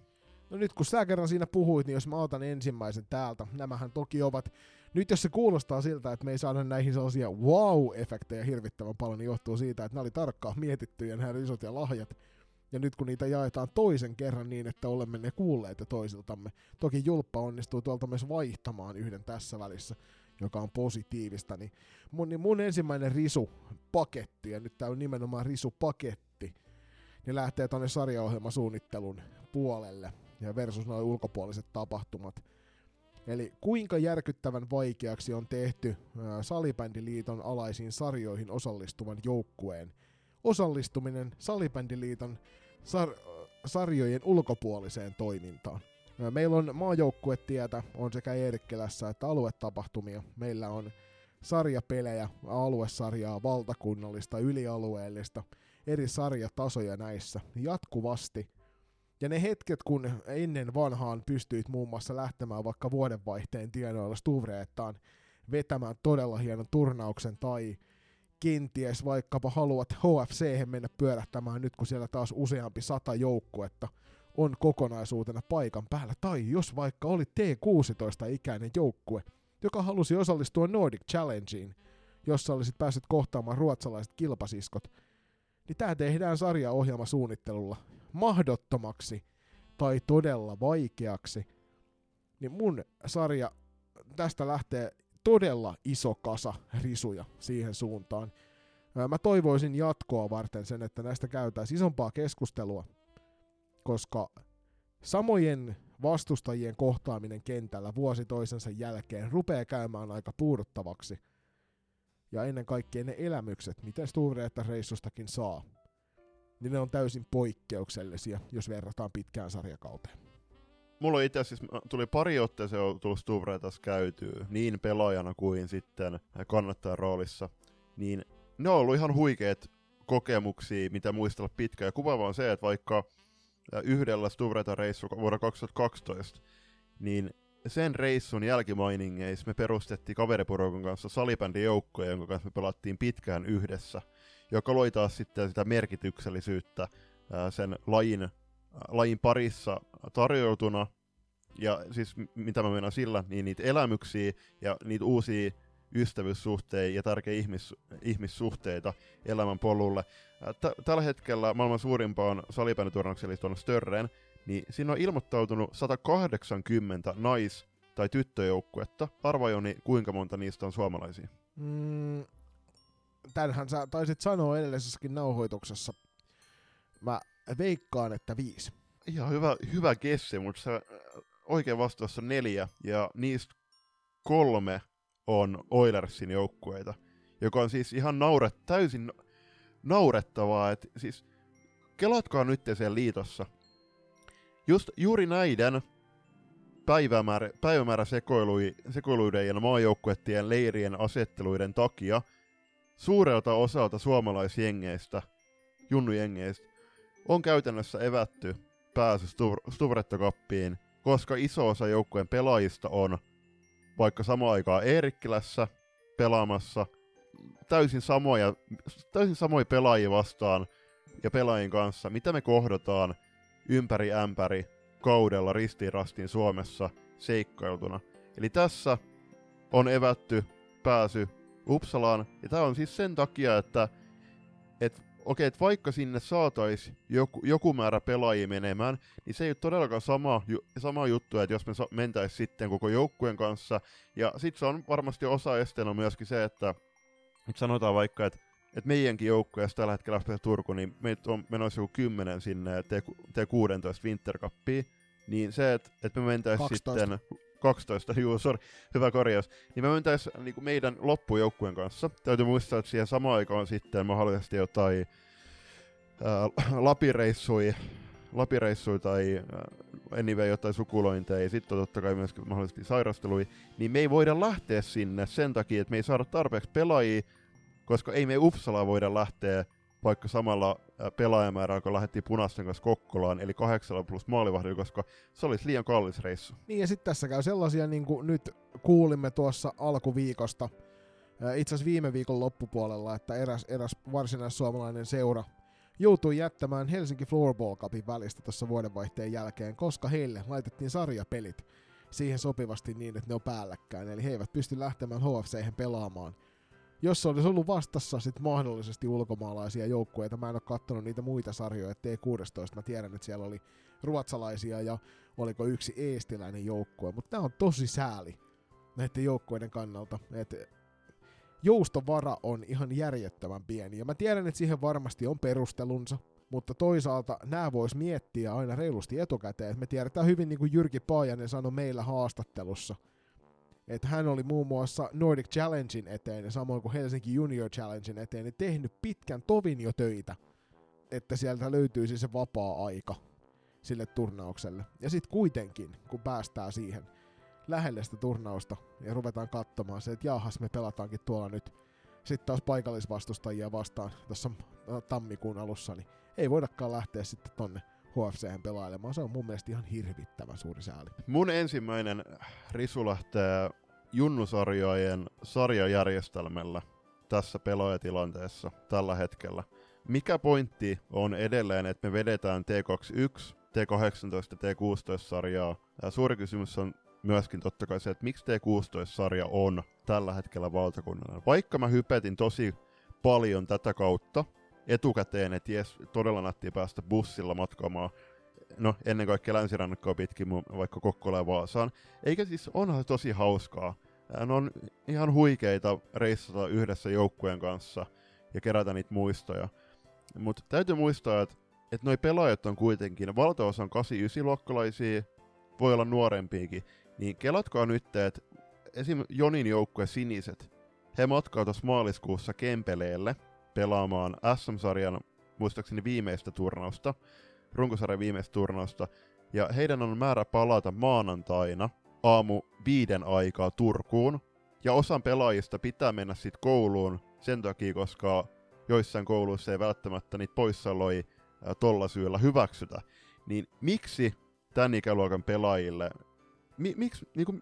B: No nyt kun sä kerran siinä puhuit, niin jos mä otan ensimmäisen täältä, nämähän toki ovat, nyt jos se kuulostaa siltä, että me ei saada näihin sellaisia wow-efektejä hirvittävän paljon, niin johtuu siitä, että nämä oli tarkkaan mietittyjä nämä risut ja lahjat, ja nyt kun niitä jaetaan toisen kerran niin, että olemme ne kuulleet toisiltamme, toki Julppa onnistuu tuolta myös vaihtamaan yhden tässä välissä, joka on positiivista, niin mun, niin mun ensimmäinen risu-paketti, ja nyt tää on nimenomaan risu-paketti, niin lähtee tonne sarjaohjelmasuunnittelun puolelle ja versus noin ulkopuoliset tapahtumat. Eli kuinka järkyttävän vaikeaksi on tehty Salibändiliiton alaisiin sarjoihin osallistuvan joukkueen osallistuminen Salibändiliiton sar- sarjojen ulkopuoliseen toimintaan. Meillä on maajoukkuetietä, on sekä Eerikkelässä että aluetapahtumia. Meillä on sarjapelejä, aluesarjaa, valtakunnallista, ylialueellista, eri sarjatasoja näissä jatkuvasti. Ja ne hetket, kun ennen vanhaan pystyit muun muassa lähtemään vaikka vuodenvaihteen tienoilla Stuvreettaan vetämään todella hienon turnauksen tai kenties vaikkapa haluat HFC mennä pyörähtämään nyt, kun siellä taas useampi sata joukkuetta – on kokonaisuutena paikan päällä, tai jos vaikka oli T16-ikäinen joukkue, joka halusi osallistua Nordic Challengeen, jossa olisit päässyt kohtaamaan ruotsalaiset kilpasiskot, niin tämä tehdään sarjaohjelmasuunnittelulla mahdottomaksi tai todella vaikeaksi, niin mun sarja tästä lähtee todella iso kasa risuja siihen suuntaan. Mä toivoisin jatkoa varten sen, että näistä käytäisiin isompaa keskustelua koska samojen vastustajien kohtaaminen kentällä vuosi toisensa jälkeen rupeaa käymään aika puuduttavaksi. Ja ennen kaikkea ne elämykset, mitä Stureetta reissustakin saa, niin ne on täysin poikkeuksellisia, jos verrataan pitkään sarjakauteen.
A: Mulla itse asiassa tuli pari otteeseen on tullut Stuvretas käytyä, niin pelaajana kuin sitten kannattajan roolissa, niin ne on ollut ihan huikeet kokemuksia, mitä muistella pitkään. Ja kuvaava on se, että vaikka yhdellä Stuvreta reissu vuonna 2012, niin sen reissun jälkimainingeissa me perustettiin kaveriporukon kanssa salibändijoukkoja, jonka kanssa me pelattiin pitkään yhdessä, joka loi taas sitten sitä merkityksellisyyttä sen lajin, lajin parissa tarjoutuna, ja siis mitä mä menen sillä, niin niitä elämyksiä ja niitä uusia ystävyyssuhteita ja tärkeitä ihmis, ihmissuhteita elämän polulle. T- tällä hetkellä maailman suurimpaan salibänditurnaukseen eli tuonne Störreen, niin siinä on ilmoittautunut 180 nais- tai tyttöjoukkuetta. Arva Joni, kuinka monta niistä on suomalaisia?
B: Mm, tänhän sä taisit sanoa edellisessäkin nauhoituksessa. Mä veikkaan, että viisi.
A: Ihan hyvä, hyvä kessi, mutta se oikein vastaus on neljä, ja niistä kolme on Oilersin joukkueita, joka on siis ihan nauret, täysin naurettavaa, että siis kelatkaa nyt siellä liitossa. Just juuri näiden päivämäärä, päivämäärä sekoilui, sekoiluiden ja maajoukkuettien leirien asetteluiden takia suurelta osalta suomalaisjengeistä, junnujengeistä, on käytännössä evätty pääsy Stuvrettokappiin, koska iso osa joukkueen pelaajista on vaikka samaan aikaan Eerikkilässä pelaamassa täysin samoja, täysin samoja pelaajia vastaan ja pelaajien kanssa, mitä me kohdataan ympäri ämpäri kaudella ristiin Suomessa seikkailtuna. Eli tässä on evätty pääsy Uppsalaan, ja tämä on siis sen takia, että et okei, että vaikka sinne saataisiin joku, joku määrä pelaajia menemään, niin se ei ole todellakaan sama, ju, sama juttu, että jos me so, mentäisiin sitten koko joukkueen kanssa. Ja sitten se on varmasti osa esteenä myöskin se, että, että sanotaan vaikka, että että meidänkin joukkueessa tällä hetkellä pääsee Turku, niin meitä on menossa joku kymmenen sinne T16 Winter Cupiin, niin se, että, että me mentäisiin sitten 12, juu, sorry, hyvä korjaus. Niin me mentäis niin meidän loppujoukkueen kanssa. Täytyy muistaa, että siihen samaan aikaan sitten mahdollisesti jotain ää, lapireissui, lapireissui tai äh, anyway jotain sukulointeja ja sitten totta kai myös mahdollisesti sairastelui, niin me ei voida lähteä sinne sen takia, että me ei saada tarpeeksi pelaajia, koska ei me Uppsala voida lähteä vaikka samalla pelaajamäärällä, kun lähdettiin punaisten kanssa Kokkolaan, eli kahdeksalla plus maalivahdilla, koska se olisi liian kallis reissu.
B: Niin ja sitten tässä käy sellaisia, niin kuin nyt kuulimme tuossa alkuviikosta, itse asiassa viime viikon loppupuolella, että eräs, eräs varsinais-suomalainen seura joutui jättämään Helsinki Floorball Cupin välistä tuossa vuodenvaihteen jälkeen, koska heille laitettiin sarjapelit siihen sopivasti niin, että ne on päällekkäin, eli he eivät pysty lähtemään HFC pelaamaan jos olisi ollut vastassa sit mahdollisesti ulkomaalaisia joukkueita, mä en ole katsonut niitä muita sarjoja, T16, mä tiedän, että siellä oli ruotsalaisia ja oliko yksi eestiläinen joukkue, mutta tämä on tosi sääli näiden joukkueiden kannalta, että joustovara on ihan järjettömän pieni, ja mä tiedän, että siihen varmasti on perustelunsa, mutta toisaalta nämä vois miettiä aina reilusti etukäteen. Me tiedetään hyvin, niin kuin Jyrki Paajanen sanoi meillä haastattelussa – että hän oli muun muassa Nordic Challengein eteen ja samoin kuin Helsinki Junior Challengein eteen niin tehnyt pitkän tovin jo töitä, että sieltä löytyisi se vapaa-aika sille turnaukselle. Ja sitten kuitenkin, kun päästään siihen lähelle sitä turnausta ja ruvetaan katsomaan se, että jaahas me pelataankin tuolla nyt sitten taas paikallisvastustajia vastaan tuossa tammikuun alussa, niin ei voidakaan lähteä sitten tonne HFC pelailemaan. Se on mun mielestä ihan hirvittävän suuri sääli.
A: Mun ensimmäinen risu lähtee junnusarjojen sarjajärjestelmällä tässä pelaajatilanteessa tällä hetkellä. Mikä pointti on edelleen, että me vedetään T21, T18 ja T16-sarjaa? Ja suuri kysymys on myöskin totta kai se, että miksi T16-sarja on tällä hetkellä valtakunnallinen. Vaikka mä hypetin tosi paljon tätä kautta, etukäteen, että jes, todella nättiä päästä bussilla matkaamaan no ennen kaikkea länsirannakkoa pitkin, vaikka Kokkola ja Vaasaan. Eikä siis, onhan tosi hauskaa. Ne on ihan huikeita reissata yhdessä joukkueen kanssa ja kerätä niitä muistoja. Mutta täytyy muistaa, että että noi pelaajat on kuitenkin, valtaosa on 8-9-luokkalaisia, voi olla nuorempiakin, niin kelatkaa nyt, että esim. Jonin joukkue Siniset, he matkaa tuossa maaliskuussa Kempeleelle pelaamaan SM-sarjan muistaakseni viimeistä turnausta, runkosarjan viimeistä turnausta, ja heidän on määrä palata maanantaina aamu viiden aikaa Turkuun, ja osan pelaajista pitää mennä sitten kouluun sen takia, koska joissain kouluissa ei välttämättä niitä poissaoloja tolla syyllä hyväksytä. Niin miksi tämän ikäluokan pelaajille, mi, miksi, niinku,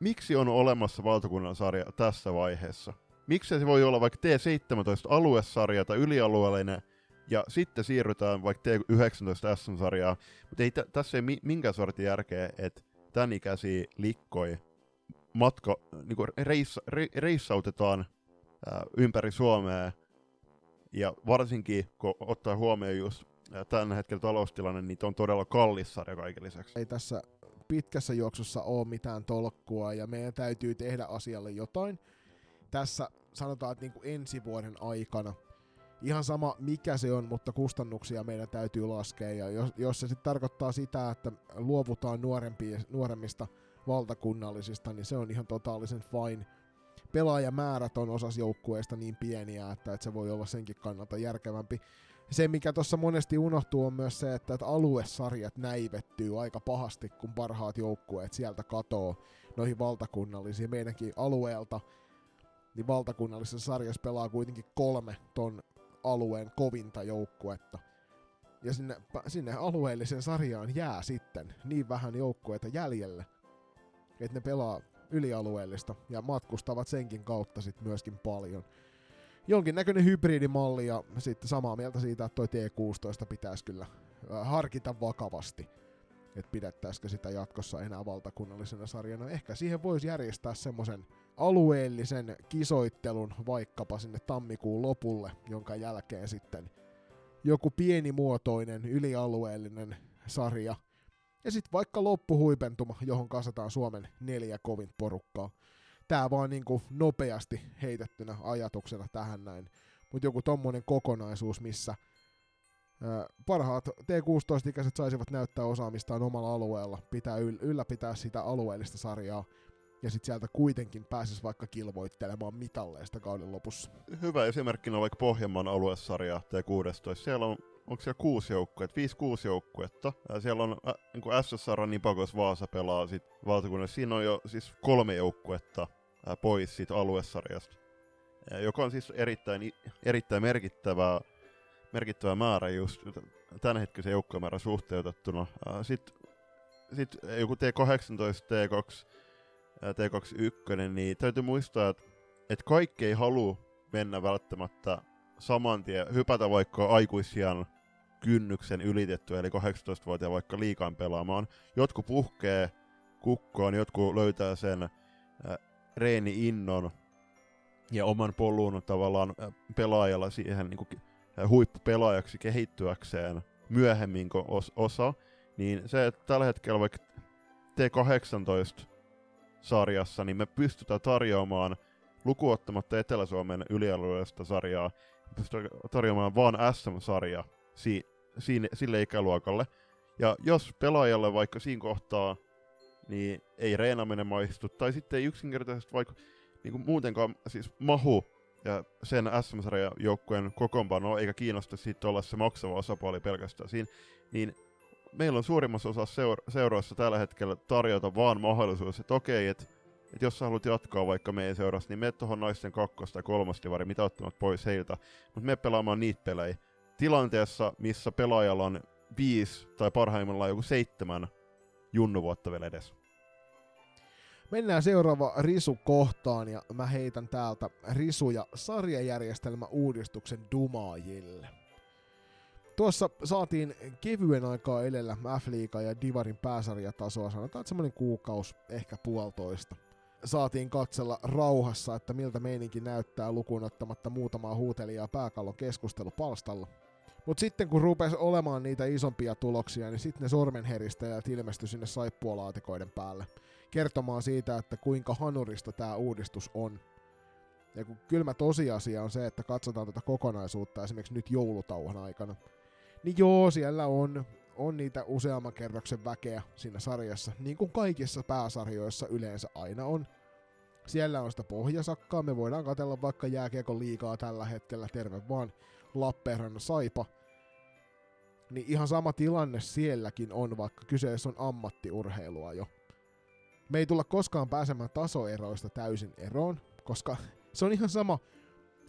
A: miksi on olemassa valtakunnan sarja tässä vaiheessa? Miksi se voi olla vaikka T17-aluesarja tai ylialueellinen, ja sitten siirrytään vaikka T19 SM-sarjaa, mutta ei t- tässä ei mi- minkään sortin järkeä, että tämän ikäisiä likkoi matka, niinku reissa, re, reissautetaan ää, ympäri Suomea, ja varsinkin kun ottaa huomioon just tällä hetkellä taloustilanne, niin on todella kallis sarja kaiken lisäksi.
B: Ei tässä pitkässä juoksussa ole mitään tolkkua ja meidän täytyy tehdä asialle jotain. Tässä sanotaan, että niin kuin ensi vuoden aikana ihan sama mikä se on, mutta kustannuksia meidän täytyy laskea. Ja jos, jos se sitten tarkoittaa sitä, että luovutaan nuoremmista valtakunnallisista, niin se on ihan totaalisen fine. Pelaajamäärät on osas joukkueesta niin pieniä, että, että se voi olla senkin kannalta järkevämpi. Se, mikä tuossa monesti unohtuu, on myös se, että, että aluesarjat näivettyy aika pahasti, kun parhaat joukkueet sieltä katoo noihin valtakunnallisiin. Meidänkin alueelta, niin valtakunnallisessa sarjassa pelaa kuitenkin kolme ton alueen kovinta joukkuetta. Ja sinne, sinne alueellisen sarjaan jää sitten niin vähän joukkueita jäljelle, että ne pelaa ylialueellista ja matkustavat senkin kautta sitten myöskin paljon. Jonkinnäköinen hybridimalli ja sitten samaa mieltä siitä, että toi T16 pitäisi kyllä harkita vakavasti, että pidettäisikö sitä jatkossa enää valtakunnallisena sarjana. Ehkä siihen voisi järjestää semmoisen alueellisen kisoittelun vaikkapa sinne tammikuun lopulle, jonka jälkeen sitten joku pienimuotoinen ylialueellinen sarja ja sitten vaikka loppuhuipentuma, johon kasataan Suomen neljä kovin porukkaa. Tää vaan niinku nopeasti heitettynä ajatuksena tähän näin. Mutta joku tommonen kokonaisuus, missä parhaat T16-ikäiset saisivat näyttää osaamistaan omalla alueella, pitää yl- ylläpitää sitä alueellista sarjaa, ja sitten sieltä kuitenkin pääsisi vaikka kilvoittelemaan mitalleista kauden lopussa.
A: Hyvä esimerkkinä on vaikka Pohjanmaan aluesarja T16. Siellä on onko siellä kuusi joukkuetta, viisi kuusi joukkuetta. Ja siellä on niin SSR Nipakos Vaasa pelaa sit valtakunnassa. Siinä on jo siis kolme joukkuetta pois siitä aluesarjasta. Ja, joka on siis erittäin, erittäin merkittävä, merkittävä määrä just tämänhetkisen joukkuemäärän suhteutettuna. Sitten sit joku T18, T2, äh, T21, niin täytyy muistaa, että, että kaikki ei halua mennä välttämättä saman tien, hypätä vaikka aikuisian kynnyksen ylitetty, eli 18-vuotiaan vaikka liikaan pelaamaan. Jotkut puhkee kukkoon, jotkut löytää sen äh, reeni-innon ja oman polun tavallaan äh, pelaajalla siihen niin kuin, äh, huippupelaajaksi kehittyäkseen myöhemmin kuin os- osa, niin se, että tällä hetkellä vaikka T18-sarjassa, niin me pystytään tarjoamaan lukuottamatta Etelä-Suomen ylialueellista sarjaa, pystytään tarjoamaan vaan SM-sarja si- siinä, sille ikäluokalle. Ja jos pelaajalle vaikka siinä kohtaa niin ei reenaminen maistu, tai sitten ei yksinkertaisesti vaikka niin kuin muutenkaan siis mahu ja sen SM-sarjan joukkueen kokoonpano, eikä kiinnosta siitä olla se maksava osapuoli pelkästään siinä, niin meillä on suurimmassa osassa seura- seuroissa tällä hetkellä tarjota vaan mahdollisuus, että okei, että et jos sä haluat jatkaa vaikka meidän seurassa, niin me tuohon naisten kakkosta tai kolmostivari, mitä ottamat pois heiltä, mutta me pelaamaan niitä pelejä tilanteessa, missä pelaajalla on viisi tai parhaimmillaan joku seitsemän junnuvuotta vielä edes.
B: Mennään seuraava risu kohtaan ja mä heitän täältä risuja sarjajärjestelmä uudistuksen dumaajille. Tuossa saatiin kevyen aikaa edellä F-liiga ja Divarin pääsarjatasoa, sanotaan että semmonen kuukaus, ehkä puolitoista. Saatiin katsella rauhassa, että miltä meininki näyttää lukuun ottamatta muutamaa huutelijaa pääkallon keskustelupalstalla. Mutta sitten kun rupesi olemaan niitä isompia tuloksia, niin sitten ne sormenheristäjät ilmestyi sinne saippualaatikoiden päälle kertomaan siitä, että kuinka hanurista tämä uudistus on. Ja kun kylmä tosiasia on se, että katsotaan tätä kokonaisuutta esimerkiksi nyt joulutauon aikana, Niin joo, siellä on, on niitä useamman kerroksen väkeä siinä sarjassa, niin kuin kaikissa pääsarjoissa yleensä aina on. Siellä on sitä pohjasakkaa, me voidaan katella vaikka jääkiekon liikaa tällä hetkellä, terve vaan Lappeenrannan saipa. Niin ihan sama tilanne sielläkin on, vaikka kyseessä on ammattiurheilua jo. Me ei tulla koskaan pääsemään tasoeroista täysin eroon, koska se on ihan sama,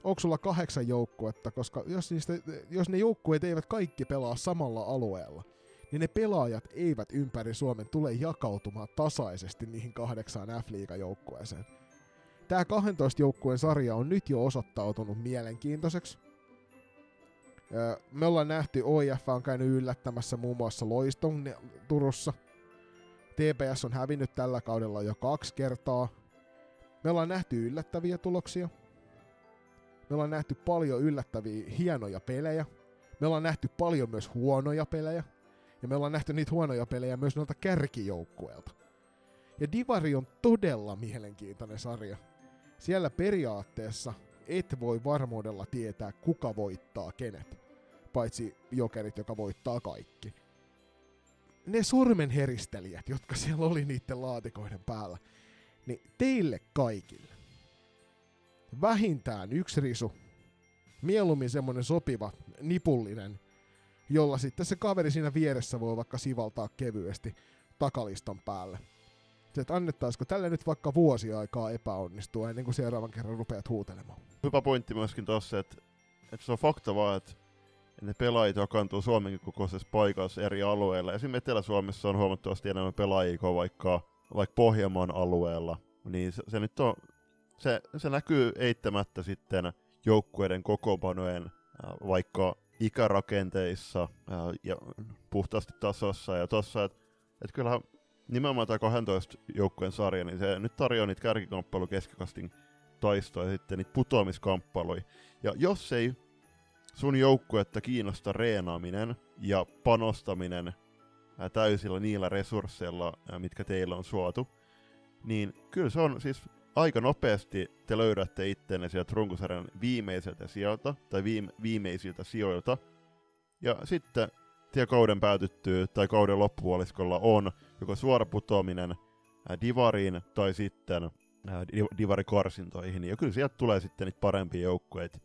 B: onko sulla kahdeksan joukkuetta, koska jos, niistä, jos ne joukkueet eivät kaikki pelaa samalla alueella, niin ne pelaajat eivät ympäri Suomen tule jakautumaan tasaisesti niihin kahdeksaan F-liigajoukkueeseen. Tämä 12 joukkueen sarja on nyt jo osoittautunut mielenkiintoiseksi. Me ollaan nähty, OIF on käynyt yllättämässä muun muassa Loiston Turussa. TPS on hävinnyt tällä kaudella jo kaksi kertaa. Me ollaan nähty yllättäviä tuloksia. Me ollaan nähty paljon yllättäviä hienoja pelejä. Me ollaan nähty paljon myös huonoja pelejä. Ja me ollaan nähty niitä huonoja pelejä myös noilta kärkijoukkueilta. Ja Divari on todella mielenkiintoinen sarja. Siellä periaatteessa et voi varmuudella tietää, kuka voittaa kenet. Paitsi jokerit, joka voittaa kaikki. Ne sormenheristelijät, jotka siellä oli niiden laatikoiden päällä, niin teille kaikille vähintään yksi risu, mieluummin semmonen sopiva, nipullinen, jolla sitten se kaveri siinä vieressä voi vaikka sivaltaa kevyesti takaliston päälle. Se, että annettaisiko tälle nyt vaikka vuosi aikaa epäonnistua ennen kuin seuraavan kerran rupeat huutelemaan.
A: Hyvä pointti myöskin tossa, että, että se on fakta vaan, että ne pelaajat jakantuu Suomenkin kokoisessa paikassa eri alueilla. Esimerkiksi Etelä-Suomessa on huomattavasti enemmän pelaajia kuin vaikka, vaikka Pohjanmaan alueella. Niin se, se nyt on se, se näkyy eittämättä sitten joukkueiden kokoonpanojen äh, vaikka ikärakenteissa äh, ja puhtaasti tasossa ja tossa, että et kyllähän nimenomaan tämä 12 joukkueen sarja, niin se nyt tarjoaa niitä kärkikamppailu keskikastin taistoja ja sitten niitä putoamiskamppailuja. Ja jos ei sun joukkuetta kiinnosta reenaaminen ja panostaminen ää, täysillä niillä resursseilla, mitkä teillä on suotu, niin kyllä se on siis aika nopeasti te löydätte ittenne sieltä runkosarjan viimeiseltä sijoilta, tai viime, viimeisiltä sijoilta. Ja sitten tie kauden päätyttyy, tai kauden loppupuoliskolla on joko suora putoaminen äh, divariin, tai sitten äh, divarikarsintoihin. Ja kyllä sieltä tulee sitten niitä parempia joukkueita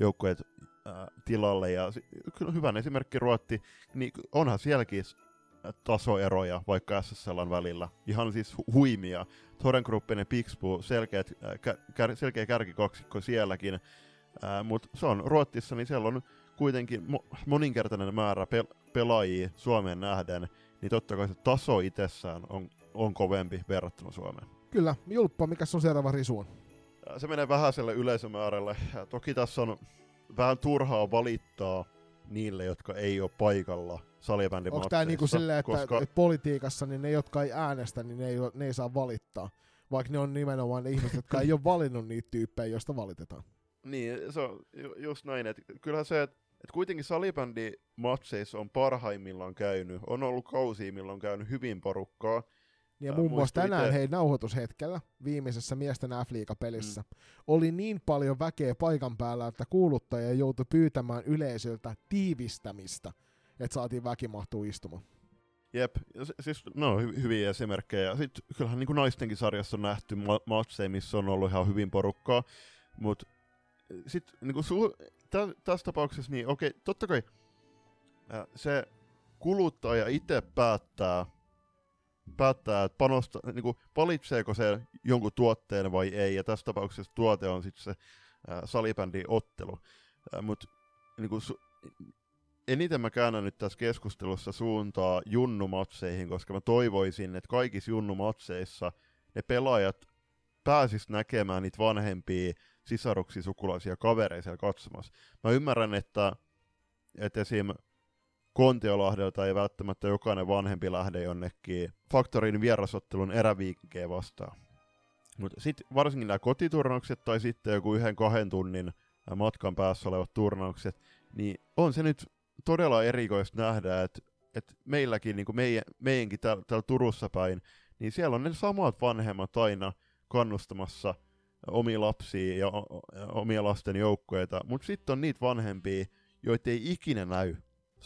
A: joukkueet äh, tilalle. Ja kyllä hyvän esimerkki Ruotti, niin onhan sielläkin tasoeroja vaikka SSLn välillä. Ihan siis huimia. Torengruppen ja Pixbu, selkeät, äh, kär, selkeä kärkikoksikko sielläkin. Äh, Mutta se on Ruotsissa, niin siellä on kuitenkin mo- moninkertainen määrä pel- pelaajia Suomeen nähden, niin totta kai se taso itsessään on, on kovempi verrattuna Suomeen.
B: Kyllä, Julppa, mikä on seuraava risuun?
A: Äh, se menee vähäiselle yleisömäärälle. Toki tässä on vähän turhaa valittaa niille, jotka ei ole paikalla salibändimatseissa.
B: Onko tämä niinku silleen, että, koska... että politiikassa niin ne, jotka ei äänestä, niin ne ei, ne ei saa valittaa? Vaikka ne on nimenomaan ne ihmiset, jotka ei ole valinnut niitä tyyppejä, joista valitetaan.
A: Niin, se on just näin. Että kyllähän se, että et kuitenkin salibändimatseissa on parhaimmillaan käynyt, on ollut kausia, milloin on käynyt hyvin porukkaa,
B: ja muun muassa tänään hei nauhoitushetkellä viimeisessä miesten F-liiga-pelissä mm. oli niin paljon väkeä paikan päällä, että kuuluttaja joutui pyytämään yleisöltä tiivistämistä, että saatiin väki mahtuu istumaan.
A: Jep, siis no hy- hyviä esimerkkejä. Sitten kyllähän niin kuin naistenkin sarjassa on nähty ma- matseja, missä on ollut ihan hyvin porukkaa, mutta sitten niin su- tä- tässä tapauksessa niin okei, totta kai se kuluttaja itse päättää, päättää, että panosta, niin kuin, valitseeko se jonkun tuotteen vai ei, ja tässä tapauksessa tuote on sitten se äh, salibändin ottelu. Äh, Mutta niin kuin, su- eniten mä käännän nyt tässä keskustelussa suuntaa junnumatseihin, koska mä toivoisin, että kaikissa junnumatseissa ne pelaajat pääsis näkemään niitä vanhempia sisaruksia, sukulaisia, kavereita siellä katsomassa. Mä ymmärrän, että, että esim. Kontiolahdelta ei välttämättä jokainen vanhempi lähde jonnekin Faktorin vierasottelun eräviikkeen vastaan. Mutta sitten varsinkin nämä kotiturnaukset tai sitten joku yhden kahden tunnin matkan päässä olevat turnaukset, niin on se nyt todella erikoista nähdä, että, että meilläkin, niin kuin meidän, meidänkin täällä, täällä Turussa päin, niin siellä on ne samat vanhemmat aina kannustamassa omia lapsia ja, omia lasten joukkoita, mutta sitten on niitä vanhempia, joita ei ikinä näy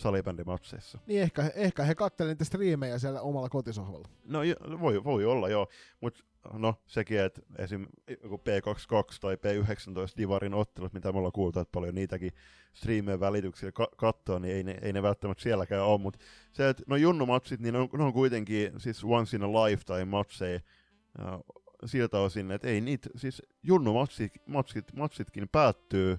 A: salibändimatseissa.
B: Niin ehkä, ehkä he kattelivat niitä striimejä siellä omalla kotisohvalla.
A: No voi, voi olla joo, mutta no sekin, että esim. P22 tai P19 Divarin ottelut, mitä me ollaan kuultu, että paljon niitäkin striimeen välityksillä ka- katsoo, niin ei ne, ei ne välttämättä sielläkään ole, mutta se, että no junnumatsit, niin ne on, ne on kuitenkin siis once in a lifetime matseja, siltä osin, että ei niitä, siis junnumatsit matsit, matsitkin päättyy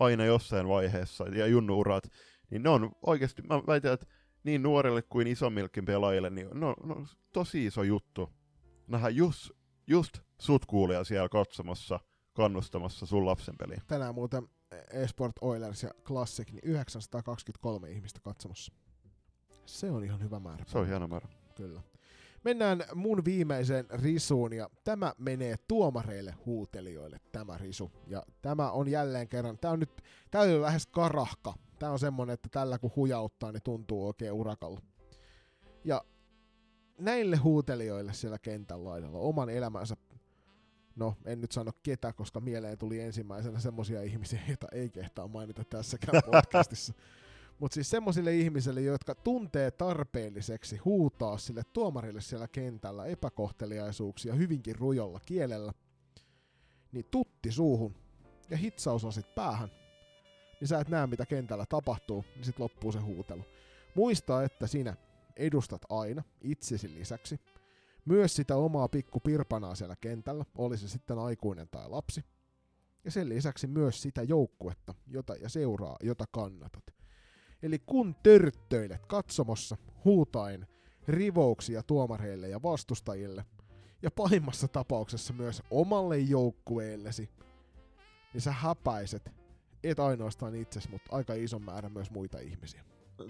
A: aina jossain vaiheessa, ja junnuurat, niin ne on oikeasti, mä väitän, että niin nuorille kuin isommillekin pelaajille, niin ne on tosi iso juttu nähdä just, just sut kuulia siellä katsomassa, kannustamassa sun lapsen peliin.
B: Tänään muuten eSport Oilers ja Classic, niin 923 ihmistä katsomassa. Se on ihan hyvä määrä.
A: Se on hieno määrä.
B: Kyllä. Mennään mun viimeiseen risuun ja tämä menee tuomareille huutelijoille, tämä risu. Ja tämä on jälleen kerran, tämä on nyt, tämä on lähes karahka. Tämä on semmonen, että tällä kun hujauttaa, niin tuntuu oikein urakalla. Ja näille huutelijoille siellä kentän laidalla oman elämänsä, no en nyt sano ketä, koska mieleen tuli ensimmäisenä semmosia ihmisiä, joita ei kehtaa mainita tässäkään podcastissa. Mutta siis semmoisille ihmisille, jotka tuntee tarpeelliseksi huutaa sille tuomarille siellä kentällä epäkohteliaisuuksia hyvinkin rujolla kielellä, niin tutti suuhun ja hitsausasit päähän, niin sä et näe mitä kentällä tapahtuu, niin sit loppuu se huutelu. Muista, että sinä edustat aina itsesi lisäksi myös sitä omaa pikku pirpanaa siellä kentällä, oli se sitten aikuinen tai lapsi. Ja sen lisäksi myös sitä joukkuetta jota, ja seuraa, jota kannatat. Eli kun törttöilet katsomossa huutain rivouksia tuomareille ja vastustajille, ja pahimmassa tapauksessa myös omalle joukkueellesi, niin sä häpäiset, et ainoastaan itsesi, mutta aika ison määrän myös muita ihmisiä.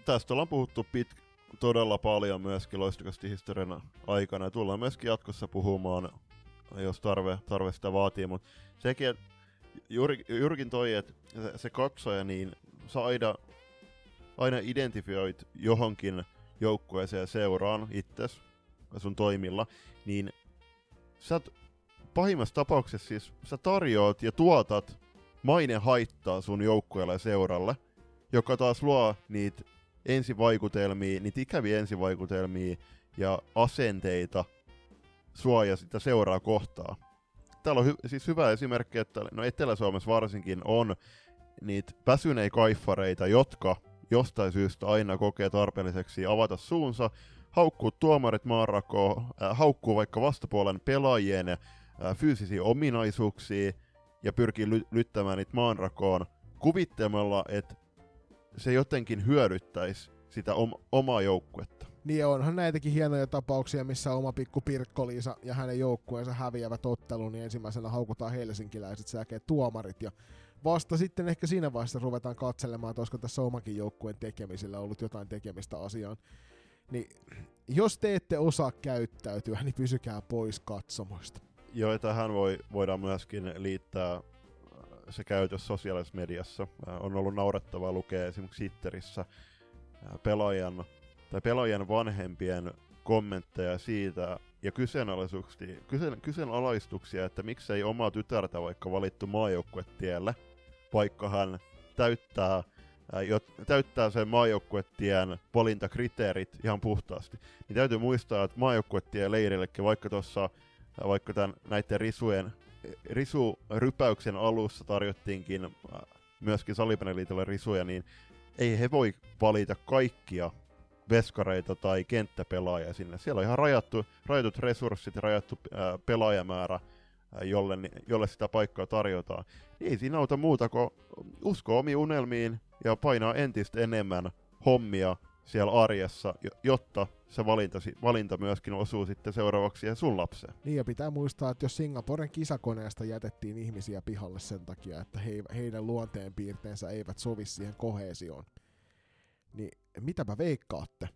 A: Tästä ollaan puhuttu pit, todella paljon myöskin loistukasti historian aikana. Tullaan myöskin jatkossa puhumaan, jos tarve, tarve sitä vaatii, mutta sekin, että juuri, juurikin toi, että se, se katsoja, niin sä aina, aina identifioit johonkin joukkueeseen seuraan itses sun toimilla, niin sä pahimmassa tapauksessa siis sä tarjoat ja tuotat maine haittaa sun joukkueelle ja seuralle, joka taas luo niitä ensivaikutelmia, niitä ikäviä ensivaikutelmia ja asenteita suoja sitä seuraa kohtaa. Täällä on hy- siis hyvä esimerkki, että no Etelä-Suomessa varsinkin on niitä väsyneitä kaiffareita, jotka jostain syystä aina kokee tarpeelliseksi avata suunsa, haukkuu tuomarit maanrakoon, äh, haukkuu vaikka vastapuolen pelaajien äh, fyysisiä ominaisuuksia ja pyrkii ly- lyttämään niitä maanrakoon kuvittelemalla, että se jotenkin hyödyttäisi sitä om- omaa joukkuetta.
B: Niin onhan näitäkin hienoja tapauksia, missä oma pikku Pirkko-Liisa ja hänen joukkueensa häviävät ottelun, niin ensimmäisenä haukutaan helsinkiläiset, sen jälkeen tuomarit ja vasta sitten ehkä siinä vaiheessa ruvetaan katselemaan, että olisiko tässä omakin joukkueen tekemisellä ollut jotain tekemistä asiaan. Niin jos te ette osaa käyttäytyä, niin pysykää pois katsomoista.
A: Joo, tähän voi, voidaan myöskin liittää se käytös sosiaalisessa mediassa. On ollut naurettavaa lukea esimerkiksi Twitterissä pelaajan tai pelaajien vanhempien kommentteja siitä ja kyseenalaistuksia, kyseen, kyseenalaistuksia, että miksei omaa tytärtä vaikka valittu maajoukkuetielle, vaikka hän täyttää, ää, jo, täyttää sen maajoukkuetien valintakriteerit ihan puhtaasti. Niin täytyy muistaa, että maajoukkuetien leirillekin, vaikka tuossa vaikka tämän, näiden risujen risurypäyksen alussa tarjottiinkin äh, myöskin Salipäneliitolle risuja, niin ei he voi valita kaikkia veskareita tai kenttäpelaajia sinne. Siellä on ihan rajattu, rajatut resurssit ja rajattu ää, äh, pelaajamäärä, ää, äh, jolle, jolle sitä paikkaa tarjotaan. Ei siinä auta muuta kuin usko omiin unelmiin ja painaa entistä enemmän hommia siellä arjessa, jotta se valinta, valinta myöskin osuu sitten seuraavaksi ja sun lapseen.
B: Niin ja pitää muistaa, että jos Singaporen kisakoneesta jätettiin ihmisiä pihalle sen takia, että he, heidän luonteenpiirteensä eivät sovi siihen kohesioon, niin mitäpä veikkaatte,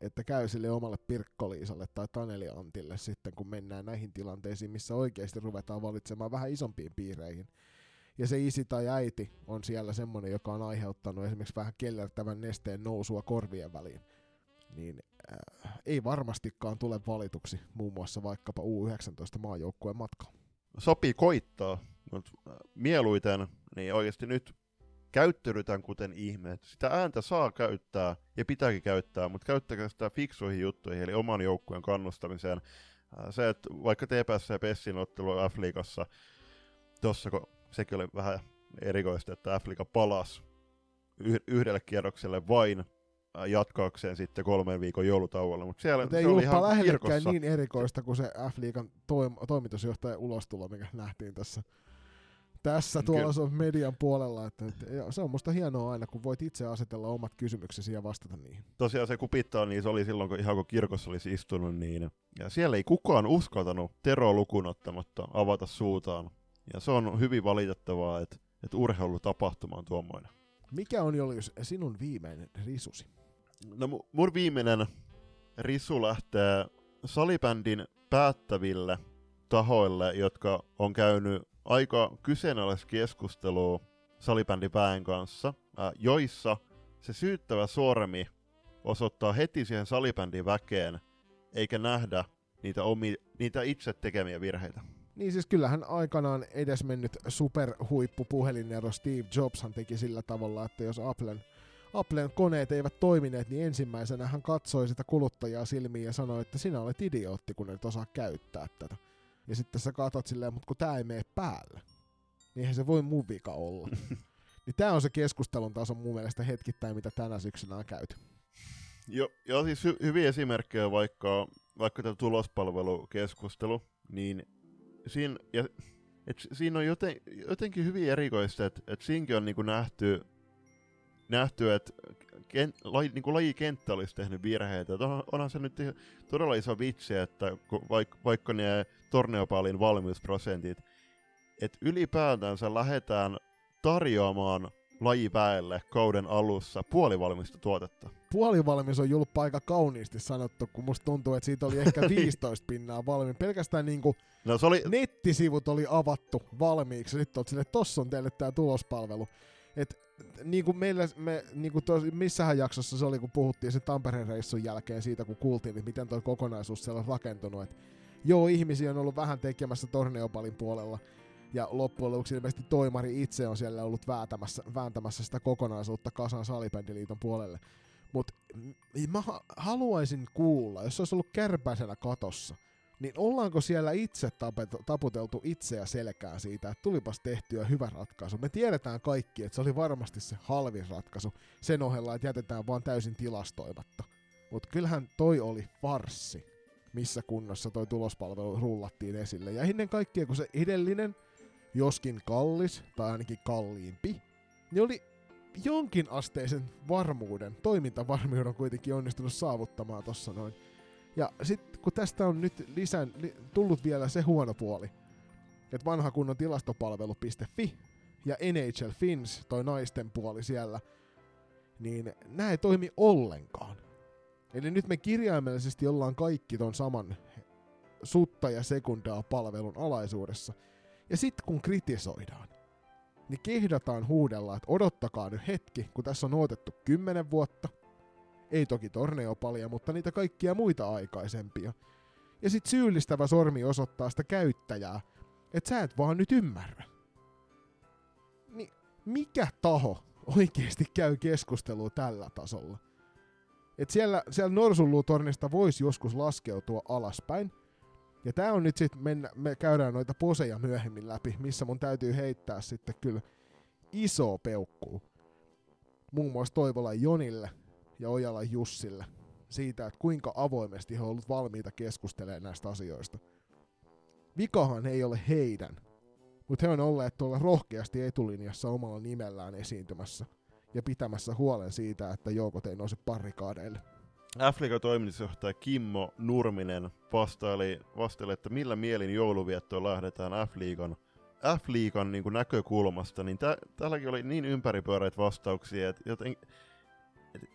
B: että käy sille omalle Pirkkoliisalle tai Taneli Antille sitten, kun mennään näihin tilanteisiin, missä oikeasti ruvetaan valitsemaan vähän isompiin piireihin. Ja se isi tai äiti on siellä semmonen, joka on aiheuttanut esimerkiksi vähän kellertävän nesteen nousua korvien väliin. Niin äh, ei varmastikaan tule valituksi muun muassa vaikkapa U19 maajoukkueen matkalla.
A: Sopii koittaa, mutta äh, mieluiten niin oikeasti nyt käyttäydytään kuten ihmeet. Sitä ääntä saa käyttää ja pitääkin käyttää, mutta käyttäkää sitä fiksuihin juttuihin, eli oman joukkueen kannustamiseen. Se, että vaikka TPS ja Pessin ottelu F-liigassa, tossa kun sekin oli vähän erikoista, että F-liiga palasi yhdelle kierrokselle vain jatkaakseen sitten kolmen viikon joulutauolla. Mutta siellä
B: Mut ei
A: se oli ihan
B: lähellekään
A: kirkossa.
B: niin erikoista kuin se F-liigan toim- toimitusjohtajan ulostulo, mikä nähtiin tässä, tässä tuolla se on median puolella. Että, että, se on musta hienoa aina, kun voit itse asetella omat kysymyksesi ja vastata niihin.
A: Tosiaan se kupittaa, niin se oli silloin, kun ihan kun kirkossa olisi istunut, niin ja siellä ei kukaan uskaltanut Tero lukunottamatta avata suutaan. Ja se on hyvin valitettavaa, että, että urheilutapahtuma on tuommoinen.
B: Mikä on Julius sinun viimeinen risusi?
A: No mu- mun viimeinen risu lähtee salibändin päättäville tahoille, jotka on käynyt aika kyseenalaista keskustelua salibändin pään kanssa, joissa se syyttävä sormi osoittaa heti siihen salibändin väkeen, eikä nähdä niitä, omi, niitä itse tekemiä virheitä.
B: Niin siis kyllähän aikanaan edesmennyt superhuippupuhelinero Steve Jobshan teki sillä tavalla, että jos Applen, Applen koneet eivät toimineet, niin ensimmäisenä hän katsoi sitä kuluttajaa silmiin ja sanoi, että sinä olet idiootti, kun et osaa käyttää tätä. Ja sitten sä katot silleen, mutta kun tää ei mene päälle, niin eihän se voi mun vika olla. niin tää on se keskustelun taso mun mielestä hetkittäin, mitä tänä syksynä on käyty.
A: Jo, joo, siis hy- hyviä esimerkkejä vaikka, vaikka tämä tulospalvelukeskustelu, niin siinä, ja, et siinä on joten, jotenkin hyvin erikoista, että et siinäkin on niinku nähty, nähty että ken, laji, niinku lajikenttä olisi tehnyt virheitä. On, onhan se nyt todella iso vitsi, että vaikka, vaikka ne torneopaalin valmiusprosentit, että ylipäätänsä lähdetään tarjoamaan lajiväelle kauden alussa puolivalmista tuotetta.
B: Puolivalmis on julppa aika kauniisti sanottu, kun musta tuntuu, että siitä oli ehkä 15 pinnaa valmiin. Pelkästään niinku
A: No se oli,
B: nettisivut oli avattu valmiiksi, sitten oot silleen, tossa on teille tää tulospalvelu. Et niin kuin meillä, me, niin kuin tos, missähän jaksossa se oli, kun puhuttiin sen Tampereen reissun jälkeen siitä, kun kuultiin, että miten tuo kokonaisuus siellä on rakentunut. Et joo, ihmisiä on ollut vähän tekemässä torneopalin puolella, ja loppujen lopuksi ilmeisesti toimari itse on siellä ollut vääntämässä, vääntämässä sitä kokonaisuutta kasan salibändiliiton puolelle. Mutta mä haluaisin kuulla, jos se olisi ollut kärpäisenä katossa, niin ollaanko siellä itse taputeltu itseä selkään siitä, että tulipas tehtyä hyvä ratkaisu. Me tiedetään kaikki, että se oli varmasti se halvin ratkaisu sen ohella, että jätetään vaan täysin tilastoimatta. Mutta kyllähän toi oli farssi, missä kunnossa toi tulospalvelu rullattiin esille. Ja ennen kaikkea, kun se edellinen, joskin kallis, tai ainakin kalliimpi, niin oli jonkin asteisen varmuuden, toimintavarmuuden kuitenkin onnistunut saavuttamaan tossa noin. Ja sitten kun tästä on nyt lisän, li, tullut vielä se huono puoli, että vanha kunnon tilastopalvelu.fi ja NHL Fins, toi naisten puoli siellä, niin nämä ei toimi ollenkaan. Eli nyt me kirjaimellisesti ollaan kaikki ton saman sutta ja sekundaa palvelun alaisuudessa. Ja sitten kun kritisoidaan, niin kehdataan huudella, että odottakaa nyt hetki, kun tässä on odotettu 10 vuotta, ei toki torneopalia, mutta niitä kaikkia muita aikaisempia. Ja sit syyllistävä sormi osoittaa sitä käyttäjää, että sä et vaan nyt ymmärrä. Niin mikä taho oikeasti käy keskustelua tällä tasolla? Et siellä, siellä Norsunluutornista voisi joskus laskeutua alaspäin. Ja tää on nyt sit, mennä, me käydään noita poseja myöhemmin läpi, missä mun täytyy heittää sitten kyllä iso peukkuu. Muun muassa Toivola Jonille, ja Ojala Jussille siitä, että kuinka avoimesti he ovat olleet valmiita keskustelemaan näistä asioista. Vikahan ei ole heidän, mutta he on olleet tuolla rohkeasti etulinjassa omalla nimellään esiintymässä ja pitämässä huolen siitä, että joukot ei nouse parikaadeille.
A: F-liigan toimitusjohtaja Kimmo Nurminen vastaili, vastaili, että millä mielin jouluviettoon lähdetään F-liigan, F-liigan niin näkökulmasta, niin tä, tälläkin oli niin ympäripyöreitä vastauksia, että joten,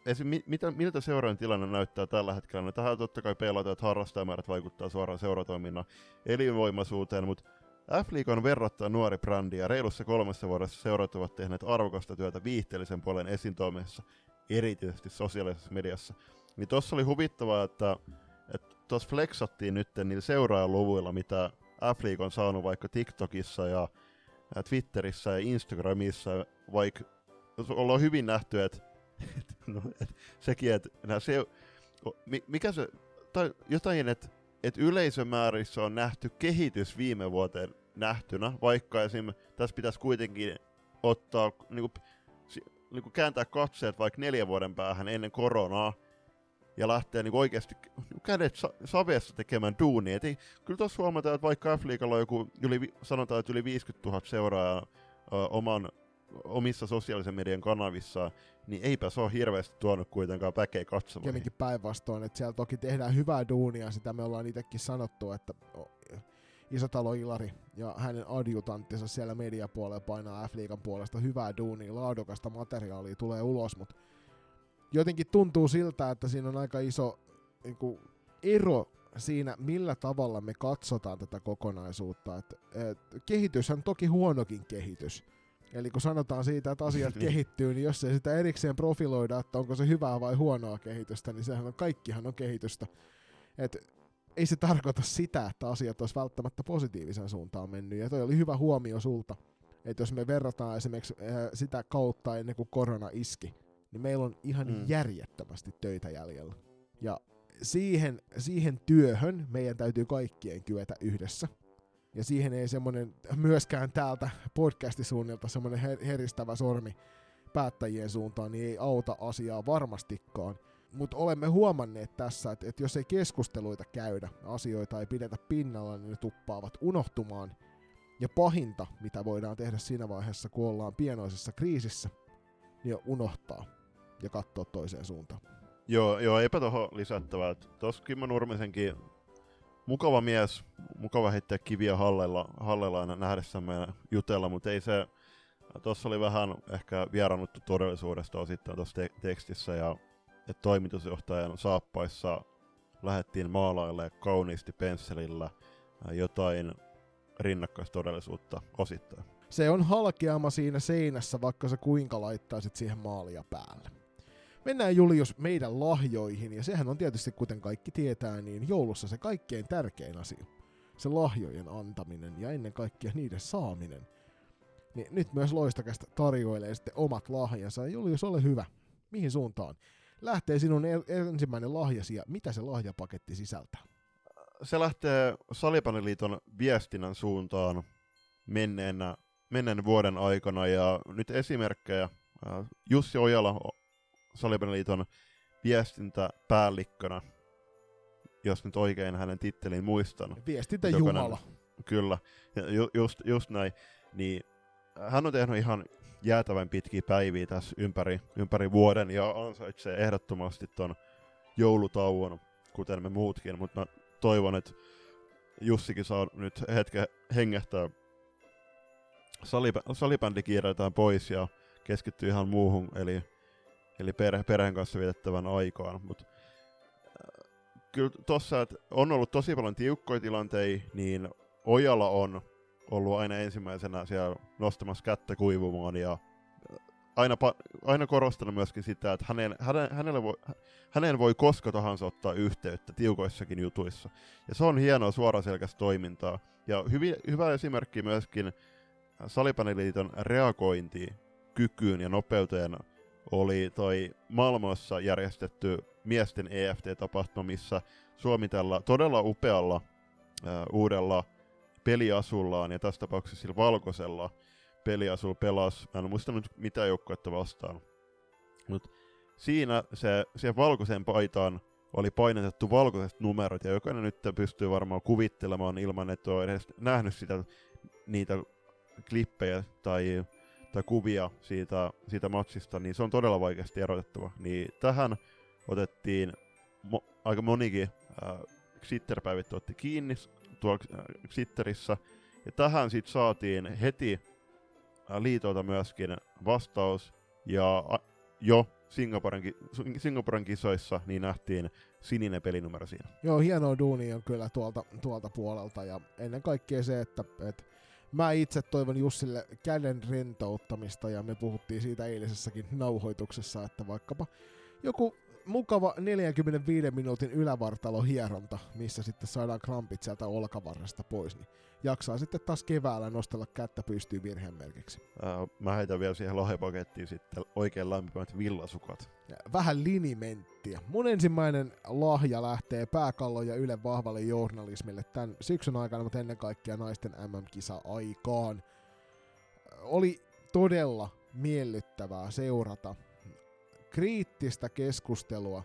A: esim, mitä, miltä seuran tilanne näyttää tällä hetkellä? No tähän totta kai peilataan, että harrastajamäärät vaikuttaa suoraan seuratoiminnan elinvoimaisuuteen, mutta F-League on verrattain nuori brändi ja reilussa kolmessa vuodessa seurat ovat tehneet arvokasta työtä viihteellisen puolen esiintoimessa, erityisesti sosiaalisessa mediassa. Niin tossa oli huvittavaa, että tuossa flexattiin nyt niillä seuraajaluvuilla, mitä F-League on saanut vaikka TikTokissa ja Twitterissä ja Instagramissa, vaikka ollaan hyvin nähty, että et, no, et, sekin, että se, mikä se, tai jotain, että et yleisömäärissä on nähty kehitys viime vuoteen nähtynä, vaikka esim. tässä pitäisi kuitenkin ottaa, niinku, niinku kääntää katseet vaikka neljän vuoden päähän ennen koronaa, ja lähtee niin oikeasti kädet sa- saveessa tekemään duunia. Et ei, kyllä tuossa huomataan, että vaikka f on joku, yli, sanotaan, että yli 50 000 seuraajaa oman, omissa sosiaalisen median kanavissa, niin eipä se ole hirveästi tuonut kuitenkaan väkeä katsomaan.
B: Kemminkin päinvastoin, että siellä toki tehdään hyvää duunia, sitä me ollaan itsekin sanottu, että Isotalo Ilari ja hänen adjutanttinsa siellä mediapuolella painaa f puolesta hyvää duunia, laadukasta materiaalia tulee ulos, mutta jotenkin tuntuu siltä, että siinä on aika iso niin kuin, ero siinä, millä tavalla me katsotaan tätä kokonaisuutta. Et, et, kehityshän toki huonokin kehitys. Eli kun sanotaan siitä, että asiat kehittyy, niin jos ei sitä erikseen profiloida, että onko se hyvää vai huonoa kehitystä, niin sehän on, kaikkihan on kehitystä. Et ei se tarkoita sitä, että asiat olisi välttämättä positiivisen suuntaan mennyt. Ja toi oli hyvä huomio sulta, että jos me verrataan esimerkiksi äh, sitä kautta ennen kuin korona iski, niin meillä on ihan mm. järjettömästi töitä jäljellä. Ja siihen, siihen työhön meidän täytyy kaikkien kyetä yhdessä. Ja siihen ei semmoinen myöskään täältä podcastisuunnilta semmoinen her- heristävä sormi päättäjien suuntaan, niin ei auta asiaa varmastikaan. Mutta olemme huomanneet tässä, että, että jos ei keskusteluita käydä, asioita ei pidetä pinnalla, niin ne tuppaavat unohtumaan. Ja pahinta, mitä voidaan tehdä siinä vaiheessa, kun ollaan pienoisessa kriisissä, niin unohtaa ja katsoa toiseen suuntaan.
A: Joo, joo eipä tuohon lisättävää. Tuossa Kimmo Nurmisenkin mukava mies, mukava heittää kiviä hallella, hallella aina nähdessämme ja jutella, mutta ei se, tuossa oli vähän ehkä vierannuttu todellisuudesta osittain tuossa te- tekstissä ja että toimitusjohtajan saappaissa lähdettiin maalailemaan kauniisti pensselillä jotain rinnakkaistodellisuutta osittain.
B: Se on halkeama siinä seinässä, vaikka sä kuinka laittaisit siihen maalia päälle. Mennään Julius meidän lahjoihin, ja sehän on tietysti, kuten kaikki tietää, niin joulussa se kaikkein tärkein asia. Se lahjojen antaminen ja ennen kaikkea niiden saaminen. Niin nyt myös Loistakästä tarjoilee sitten omat lahjansa. Julius, ole hyvä. Mihin suuntaan? Lähtee sinun ensimmäinen lahjasi ja mitä se lahjapaketti sisältää?
A: Se lähtee Salipaniliiton viestinnän suuntaan menneenä, menneen vuoden aikana ja nyt esimerkkejä. Jussi Ojala Salibandiliiton viestintäpäällikkönä, jos nyt oikein hänen tittelin muistan.
B: Viestintä Jumala.
A: Kyllä, ju, just, just näin. Niin hän on tehnyt ihan jäätävän pitkiä päiviä tässä ympäri, ympäri vuoden ja ansaitsee ehdottomasti ton joulutauon, kuten me muutkin, mutta mä toivon, että Jussikin saa nyt hetken hengähtää. Salibä, salibändi pois ja keskittyy ihan muuhun, eli eli perhe, perheen kanssa vietettävän aikaan. Mutta äh, kyllä tuossa, että on ollut tosi paljon tiukkoja tilanteita, niin Ojala on ollut aina ensimmäisenä siellä nostamassa kättä kuivumaan ja äh, aina, aina korostanut myöskin sitä, että hänen, hänen, hänelle voi, hänen voi koska tahansa ottaa yhteyttä tiukoissakin jutuissa. Ja se on hienoa suoraselkäistä toimintaa. Ja hyvi, hyvä esimerkki myöskin Salipaniliiton reagointi kykyyn ja nopeuteen oli toi Malmossa järjestetty miesten EFT-tapahtuma, missä Suomi tällä todella upealla äh, uudella peliasullaan, ja tässä tapauksessa sillä valkoisella peliasulla pelasi, mä en muista nyt mitä joukkuetta vastaan, mutta siinä se, siihen valkoiseen paitaan oli painetettu valkoiset numerot, ja jokainen nyt pystyy varmaan kuvittelemaan ilman, että on edes nähnyt sitä, niitä klippejä tai tai kuvia siitä, siitä matsista, niin se on todella vaikeasti erotettava. Niin tähän otettiin mo- aika monikin äh, Xitterpäivitty otti kiinni tuolla äh, Xitterissä, ja tähän sitten saatiin heti äh, liitolta myöskin vastaus, ja äh, jo Singaporen, Singaporen kisoissa niin nähtiin sininen pelinumero siinä.
B: Joo, hienoa duuni on kyllä tuolta, tuolta puolelta, ja ennen kaikkea se, että, että mä itse toivon Jussille käden rentouttamista ja me puhuttiin siitä eilisessäkin nauhoituksessa, että vaikkapa joku mukava 45 minuutin ylävartalohieronta, missä sitten saadaan krampit sieltä olkavarresta pois, niin jaksaa sitten taas keväällä nostella kättä pystyy virheen merkiksi.
A: Ää, mä heitän vielä siihen lahjapakettiin sitten oikein lämpimät villasukat.
B: Vähän linimenttiä. Mun ensimmäinen lahja lähtee pääkallon ja Yle vahvalle journalismille tämän syksyn aikana, mutta ennen kaikkea naisten MM-kisa-aikaan. Oli todella miellyttävää seurata kriittistä keskustelua,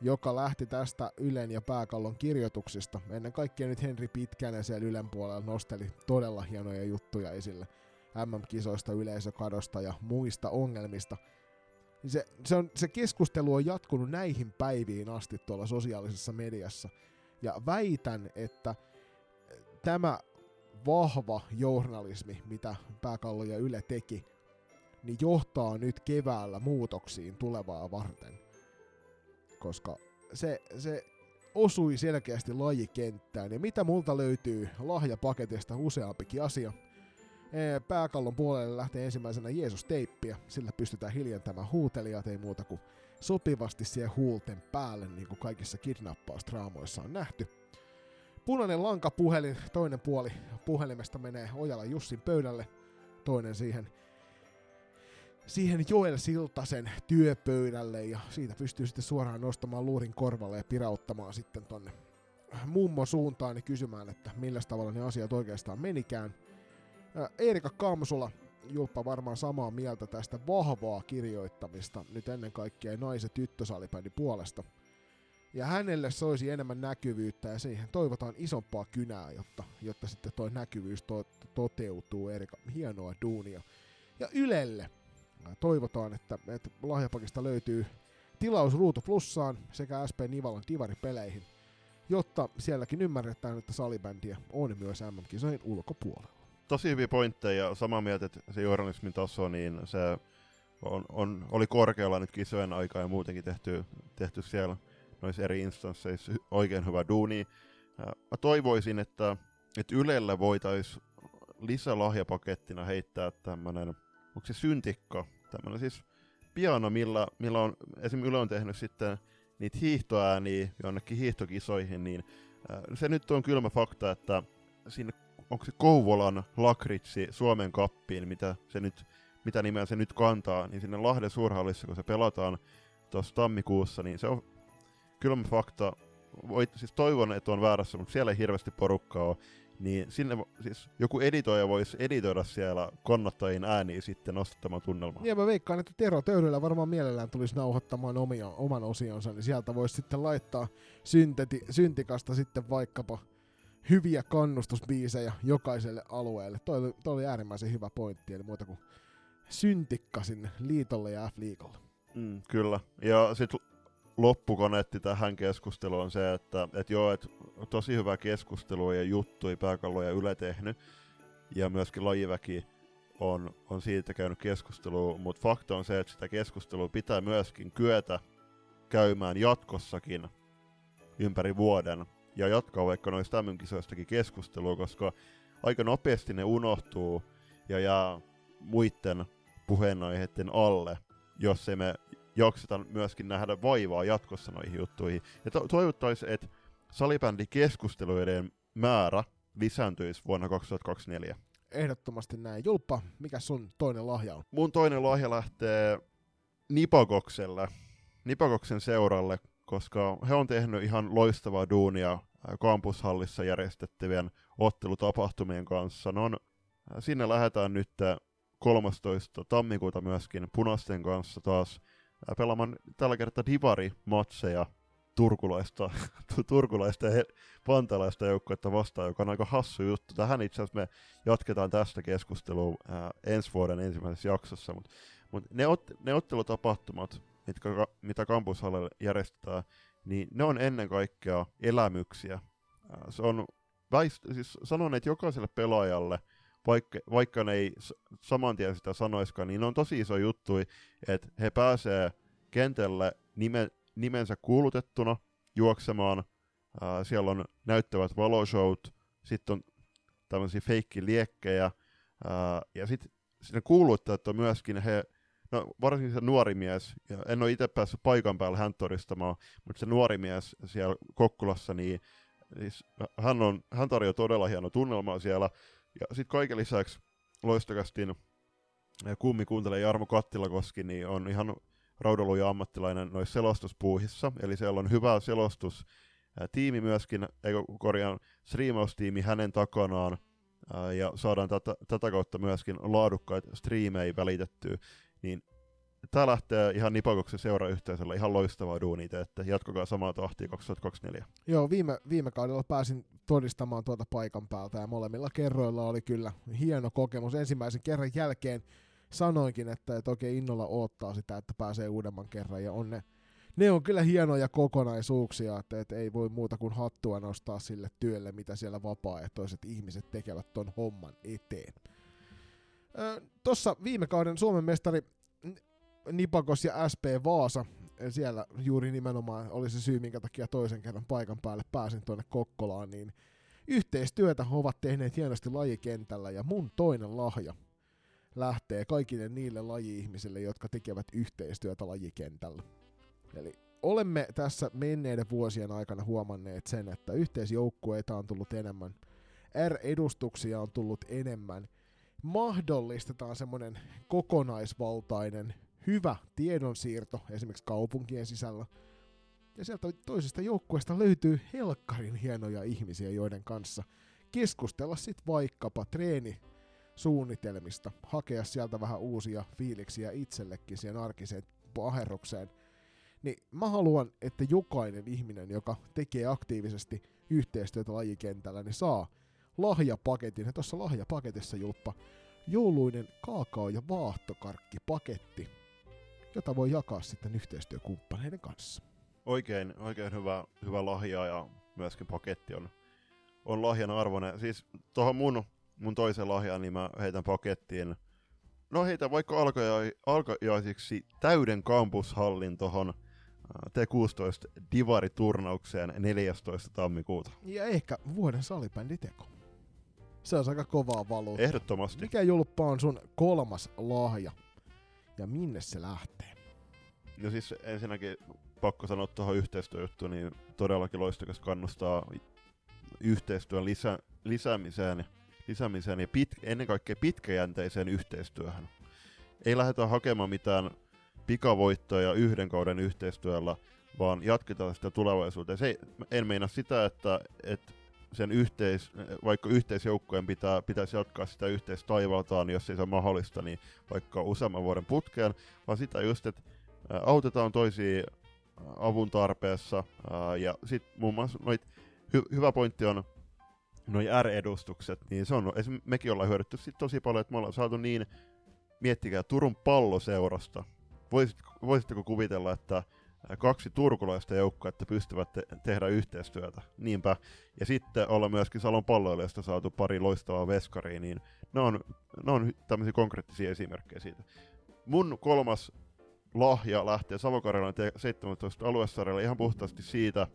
B: joka lähti tästä Ylen ja Pääkallon kirjoituksista. Ennen kaikkea nyt Henri Pitkänen siellä Ylen puolella nosteli todella hienoja juttuja esille MM-kisoista, yleisökadosta ja muista ongelmista. Se, se, on, se keskustelu on jatkunut näihin päiviin asti tuolla sosiaalisessa mediassa. Ja väitän, että tämä vahva journalismi, mitä Pääkallo ja Yle teki, niin johtaa nyt keväällä muutoksiin tulevaa varten. Koska se, se osui selkeästi lajikenttään. Ja mitä multa löytyy lahjapaketista useampikin asia. Pääkallon puolelle lähtee ensimmäisenä Jeesus-teippiä. Sillä pystytään hiljentämään huutelijat, ei muuta kuin sopivasti siihen huulten päälle, niin kuin kaikissa kidnappaustraamoissa on nähty. Punainen lankapuhelin, toinen puoli puhelimesta menee Ojala Jussin pöydälle, toinen siihen siihen Joel Siltasen työpöydälle ja siitä pystyy sitten suoraan nostamaan luurin korvalle ja pirauttamaan sitten tonne mummo suuntaan ja kysymään, että millä tavalla ne asiat oikeastaan menikään. Erika Kamsula, Julppa varmaan samaa mieltä tästä vahvaa kirjoittamista nyt ennen kaikkea naiset tyttösalibändin puolesta. Ja hänelle soisi enemmän näkyvyyttä ja siihen toivotaan isompaa kynää, jotta, jotta sitten tuo näkyvyys to- toteutuu. Erika, hienoa duunia. Ja Ylelle toivotaan, että, että lahjapakista löytyy tilaus Ruutu Plussaan sekä SP Nivalan Divari-peleihin, jotta sielläkin ymmärretään, että salibändiä on myös MM-kisojen ulkopuolella.
A: Tosi hyviä pointteja, samaa mieltä, että se journalismin taso, niin se on, on, oli korkealla nyt kisojen aikaa ja muutenkin tehty, tehty siellä noissa eri instansseissa oikein hyvä duuni. Mä toivoisin, että, että Ylellä voitaisiin lisälahjapakettina heittää tämmönen, onko se syntikka, tämmönen siis piano, millä, millä on, esimerkiksi Yle on tehnyt sitten niitä hiihtoääniä jonnekin hiihtokisoihin, niin se nyt on kylmä fakta, että siinä onko se Kouvolan lakritsi Suomen kappiin, mitä, se nyt, mitä nimeä se nyt kantaa, niin sinne Lahden suurhallissa, kun se pelataan tuossa tammikuussa, niin se on kylmä fakta. Voit, siis toivon, että on väärässä, mutta siellä ei hirveästi porukkaa ole. Niin sinne siis joku editoija voisi editoida siellä kannattajien ääniä sitten nostattamaan tunnelmaa.
B: Ja mä veikkaan, että Tero Töyryllä varmaan mielellään tulisi nauhoittamaan omia, oman osionsa, niin sieltä voisi sitten laittaa synteti, syntikasta sitten vaikkapa hyviä kannustusbiisejä jokaiselle alueelle. Toi oli, toi oli äärimmäisen hyvä pointti, eli muuta kuin syntikka sinne liitolle ja F-liikolle.
A: Mm, kyllä. Ja sitten loppukoneetti tähän keskusteluun on se, että et joo, et tosi hyvä keskustelu ja juttui pääkallo ja Yle tehnyt. Ja myöskin lajiväki on, on siitä käynyt keskustelua, mutta fakta on se, että sitä keskustelua pitää myöskin kyetä käymään jatkossakin ympäri vuoden ja jatkaa vaikka noista MM-kisoistakin keskustelua, koska aika nopeasti ne unohtuu ja jää muiden puheenaiheiden alle, jos ei me jakseta myöskin nähdä vaivaa jatkossa noihin juttuihin. Ja to- toivottaisiin, että salibändikeskusteluiden määrä lisääntyisi vuonna 2024.
B: Ehdottomasti näin. Julppa, mikä sun toinen lahja on?
A: Mun toinen lahja lähtee Nipakokselle, Nipakoksen seuralle, koska he on tehnyt ihan loistavaa duunia kampushallissa järjestettävien ottelutapahtumien kanssa. Ne on, sinne lähdetään nyt 13. tammikuuta myöskin punaisten kanssa taas pelaamaan tällä kertaa divari-matseja turkulaista, turkulaista ja pantalaista joukkuetta vastaan, joka on aika hassu juttu. Tähän itse asiassa me jatketaan tästä keskustelua ää, ensi vuoden ensimmäisessä jaksossa, mutta mut ne, ot, ne ottelutapahtumat, mitkä, mitä kampushallille järjestetään, niin ne on ennen kaikkea elämyksiä. Ää, se on, väist, siis sanon, että jokaiselle pelaajalle, vaikka, vaikka ne ei saman tien sitä sanoiskaan, niin on tosi iso juttu, että he pääsee kentälle nime, nimensä kuulutettuna juoksemaan. Ää, siellä on näyttävät valoshowt, sitten on tämmöisiä feikkiliekkejä, ää, ja sitten sinne kuuluttajat on myöskin, he, no varsinkin se nuori mies, en ole itse päässyt paikan päällä hän todistamaan, mutta se nuori mies siellä Kokkulassa, niin siis hän, on, hän tarjoaa todella hieno tunnelmaa siellä, ja sitten kaiken lisäksi loistokastin kummi kuuntelee Jarmo Kattilakoski, niin on ihan raudaluja ammattilainen noissa selostuspuuhissa, eli siellä on hyvä selostus tiimi myöskin, eikö korjaan striimaustiimi hänen takanaan, ja saadaan tätä, tätä kautta myöskin laadukkaita striimejä välitettyä, niin tämä lähtee ihan Nipakoksen seurayhteisöllä ihan loistavaa duunia että jatkokaa samaa tahtia 2024.
B: Joo, viime, viime kaudella pääsin todistamaan tuota paikan päältä ja molemmilla kerroilla oli kyllä hieno kokemus. Ensimmäisen kerran jälkeen sanoinkin, että, että oikein innolla odottaa sitä, että pääsee uudemman kerran ja on ne, ne on kyllä hienoja kokonaisuuksia, että, että ei voi muuta kuin hattua nostaa sille työlle, mitä siellä vapaaehtoiset ihmiset tekevät ton homman eteen. Tuossa viime kauden Suomen mestari Nipakos ja SP Vaasa, siellä juuri nimenomaan oli se syy, minkä takia toisen kerran paikan päälle pääsin tuonne Kokkolaan, niin yhteistyötä ovat tehneet hienosti lajikentällä ja mun toinen lahja lähtee kaikille niille laji-ihmisille, jotka tekevät yhteistyötä lajikentällä. Eli olemme tässä menneiden vuosien aikana huomanneet sen, että yhteisjoukkueita on tullut enemmän, R-edustuksia on tullut enemmän, mahdollistetaan semmoinen kokonaisvaltainen hyvä tiedonsiirto esimerkiksi kaupunkien sisällä. Ja sieltä toisesta joukkueesta löytyy helkkarin hienoja ihmisiä, joiden kanssa keskustella sitten vaikkapa treeni suunnitelmista, hakea sieltä vähän uusia fiiliksiä itsellekin siihen arkiseen aherrukseen. Niin mä haluan, että jokainen ihminen, joka tekee aktiivisesti yhteistyötä lajikentällä, niin saa lahjapaketin. Ja tuossa lahjapaketissa, Julppa, jouluinen kaakao- ja vaahtokarkkipaketti, jota voi jakaa sitten yhteistyökumppaneiden kanssa.
A: Oikein, oikein hyvä, hyvä lahja ja myöskin paketti on, on lahjan arvoinen. Siis tuohon mun, mun toisen lahjan, niin mä heitän pakettiin. No heitä vaikka alkajaisiksi täyden kampushallin tuohon T16 Divari-turnaukseen 14. tammikuuta.
B: Ja ehkä vuoden salibänditeko. Se on aika kovaa valuutta.
A: Ehdottomasti.
B: Mikä julppa on sun kolmas lahja? Ja minne se lähtee?
A: No siis ensinnäkin pakko sanoa tuohon yhteistyöjuttuun, niin todellakin loistokas kannustaa yhteistyön lisä, lisäämiseen, lisäämiseen ja pit, ennen kaikkea pitkäjänteiseen yhteistyöhön. Ei lähdetä hakemaan mitään pikavoittoja yhden kauden yhteistyöllä, vaan jatketaan sitä tulevaisuuteen. Se ei, en meina sitä, että, että sen yhteis, vaikka yhteisjoukkojen pitää, pitäisi jatkaa sitä yhteistaivaltaan, jos ei se ole mahdollista, niin vaikka useamman vuoden putkeen, vaan sitä just, että autetaan toisia avun tarpeessa, ja sitten muun muassa noit, hy- hyvä pointti on noin R-edustukset, niin se on, mekin ollaan hyödytty sit tosi paljon, että me ollaan saatu niin, miettikää Turun palloseurasta, Voisit, voisitteko kuvitella, että kaksi turkulaista joukkuetta pystyvät te- tehdä yhteistyötä. Niinpä. Ja sitten olla myöskin Salon palloilijasta saatu pari loistavaa veskaria, niin ne on, ne on tämmöisiä konkreettisia esimerkkejä siitä. Mun kolmas lahja lähtee Savokarjalan 17 aluesarjalle ihan puhtaasti siitä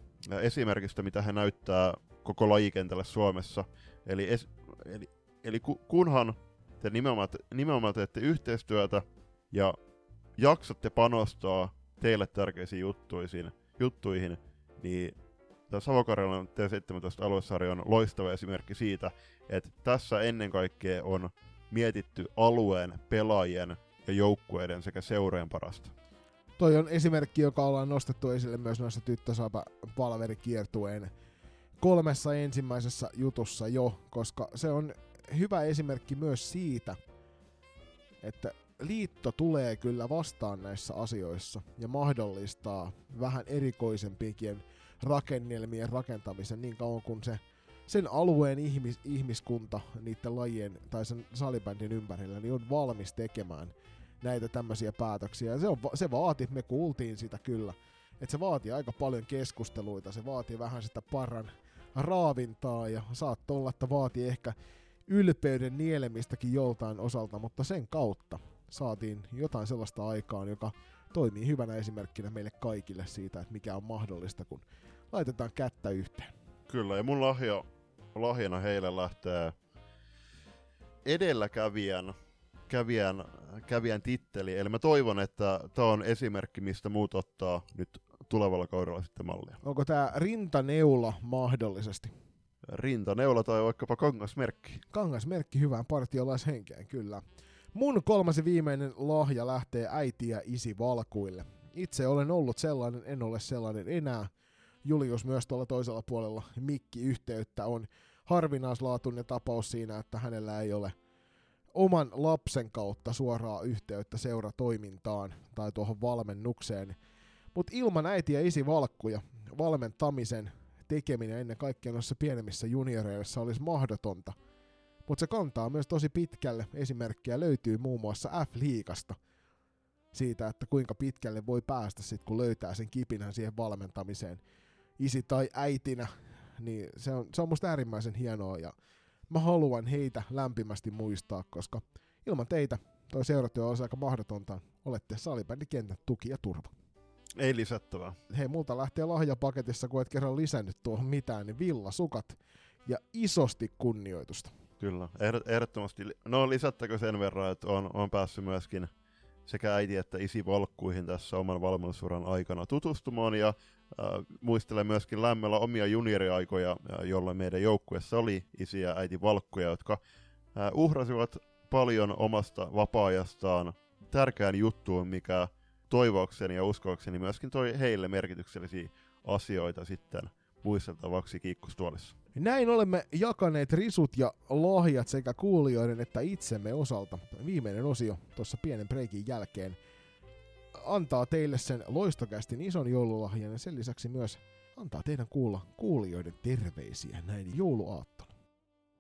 A: esimerkistä, mitä he näyttää koko lajikentälle Suomessa. Eli, es, eli, eli kunhan te nimenomaan, nimenomaan teette yhteistyötä ja jaksatte panostaa teille tärkeisiin juttuihin, juttuihin niin tämä Savokarjalan T17 aluesarja on loistava esimerkki siitä, että tässä ennen kaikkea on mietitty alueen, pelaajien ja joukkueiden sekä seurojen parasta.
B: Toi on esimerkki, joka ollaan nostettu esille myös noissa tyttösaapa palverikiertueen kolmessa ensimmäisessä jutussa jo, koska se on hyvä esimerkki myös siitä, että liitto tulee kyllä vastaan näissä asioissa ja mahdollistaa vähän erikoisempienkin rakennelmien rakentamisen niin kauan kuin se sen alueen ihmis, ihmiskunta niiden lajien tai sen salibändin ympärillä niin on valmis tekemään näitä tämmöisiä päätöksiä. Ja se, on, se vaati, me kuultiin sitä kyllä, että se vaatii aika paljon keskusteluita, se vaatii vähän sitä parran raavintaa ja saattoi olla, että vaatii ehkä ylpeyden nielemistäkin joltain osalta, mutta sen kautta saatiin jotain sellaista aikaan, joka toimii hyvänä esimerkkinä meille kaikille siitä, että mikä on mahdollista, kun laitetaan kättä yhteen.
A: Kyllä, ja mun lahja, lahjana heille lähtee edelläkävijän kävijän, kävijän titteli. Eli mä toivon, että tämä on esimerkki, mistä muut ottaa nyt tulevalla kaudella sitten mallia.
B: Onko tämä rintaneula mahdollisesti?
A: Rintaneula tai vaikkapa kangasmerkki.
B: Kangasmerkki hyvään partiolaishenkeen, kyllä. Mun kolmas ja viimeinen lahja lähtee äiti ja isi valkuille. Itse olen ollut sellainen, en ole sellainen enää. Julius myös tuolla toisella puolella mikki-yhteyttä on harvinaislaatuinen tapaus siinä, että hänellä ei ole oman lapsen kautta suoraa yhteyttä seuratoimintaan tai tuohon valmennukseen. Mutta ilman äiti ja isi valkkuja valmentamisen tekeminen ennen kaikkea noissa pienemmissä junioreissa olisi mahdotonta. Mutta se kantaa myös tosi pitkälle. Esimerkkejä löytyy muun muassa F-liigasta siitä, että kuinka pitkälle voi päästä sitten, kun löytää sen kipinän siihen valmentamiseen. Isi tai äitinä, niin se on, se on musta äärimmäisen hienoa ja mä haluan heitä lämpimästi muistaa, koska ilman teitä toi seuratyö olisi aika mahdotonta. Olette salibändikentän tuki ja turva.
A: Ei lisättävää.
B: Hei, multa lähtee lahjapaketissa, kun et kerran lisännyt tuohon mitään, niin villasukat ja isosti kunnioitusta.
A: Kyllä, ehdottomasti. No lisättäkö sen verran, että on, on päässyt myöskin sekä äiti että isi valkkuihin tässä oman valmennusuran aikana tutustumaan ja äh, muistelen myöskin lämmöllä omia junioriaikoja, jolloin meidän joukkueessa oli isi ja äiti valkkuja, jotka äh, uhrasivat paljon omasta vapaa-ajastaan tärkeään juttuun, mikä toivoakseni ja uskoakseni myöskin toi heille merkityksellisiä asioita sitten muisteltavaksi kiikkustuolissa.
B: Näin olemme jakaneet risut ja lahjat sekä kuulijoiden että itsemme osalta. Viimeinen osio tuossa pienen breikin jälkeen antaa teille sen loistokästin ison joululahjan ja sen lisäksi myös antaa teidän kuulla kuulijoiden terveisiä näin jouluaattona.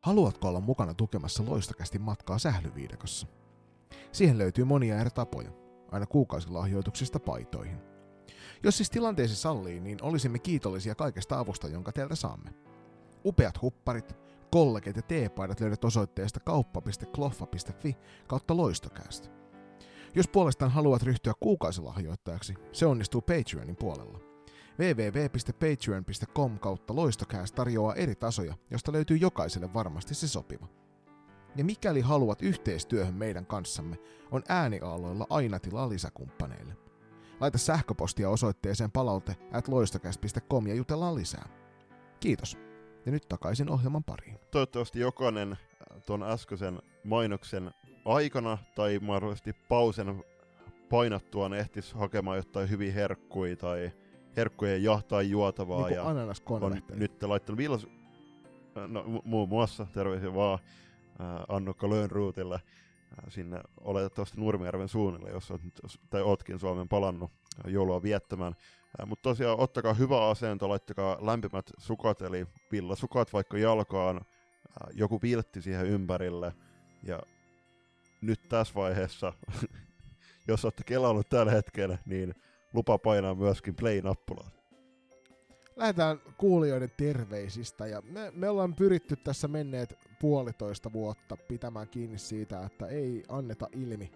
B: Haluatko olla mukana tukemassa loistokästin matkaa sählyviidakossa? Siihen löytyy monia eri tapoja, aina kuukausilahjoituksista paitoihin. Jos siis tilanteesi sallii, niin olisimme kiitollisia kaikesta avusta, jonka teiltä saamme. Upeat hupparit, kollegit ja teepaidat löydät osoitteesta kauppa.kloffa.fi kautta loistokäästä. Jos puolestaan haluat ryhtyä kuukausilahjoittajaksi, se onnistuu Patreonin puolella. www.patreon.com kautta loistokäästä tarjoaa eri tasoja, josta löytyy jokaiselle varmasti se sopiva. Ja mikäli haluat yhteistyöhön meidän kanssamme, on ääniaaloilla aina tilaa lisäkumppaneille. Laita sähköpostia osoitteeseen palaute at ja jutellaan lisää. Kiitos. Ja nyt takaisin ohjelman pariin.
A: Toivottavasti jokainen äh, tuon äskeisen mainoksen aikana tai mahdollisesti pausen painattuaan ehtis hakemaan jotain hyvin herkkuja tai herkkujen jahtaa juotavaa.
B: Niin
A: ja
B: on
A: nyt laittanut villas... No, muun muassa terveisiä vaan äh, Annukka Löönruutille äh, sinne oletettavasti Nurmijärven suunnille, jos olet, tai ootkin Suomen palannut äh, joulua viettämään. Mutta tosiaan ottakaa hyvä asento, laittakaa lämpimät sukat, eli villasukat vaikka jalkaan, joku viltti siihen ympärille. Ja nyt tässä vaiheessa, jos olette kelannut tällä hetkellä, niin lupa painaa myöskin play-nappulaa.
B: Lähdetään kuulijoiden terveisistä ja me, me ollaan pyritty tässä menneet puolitoista vuotta pitämään kiinni siitä, että ei anneta ilmi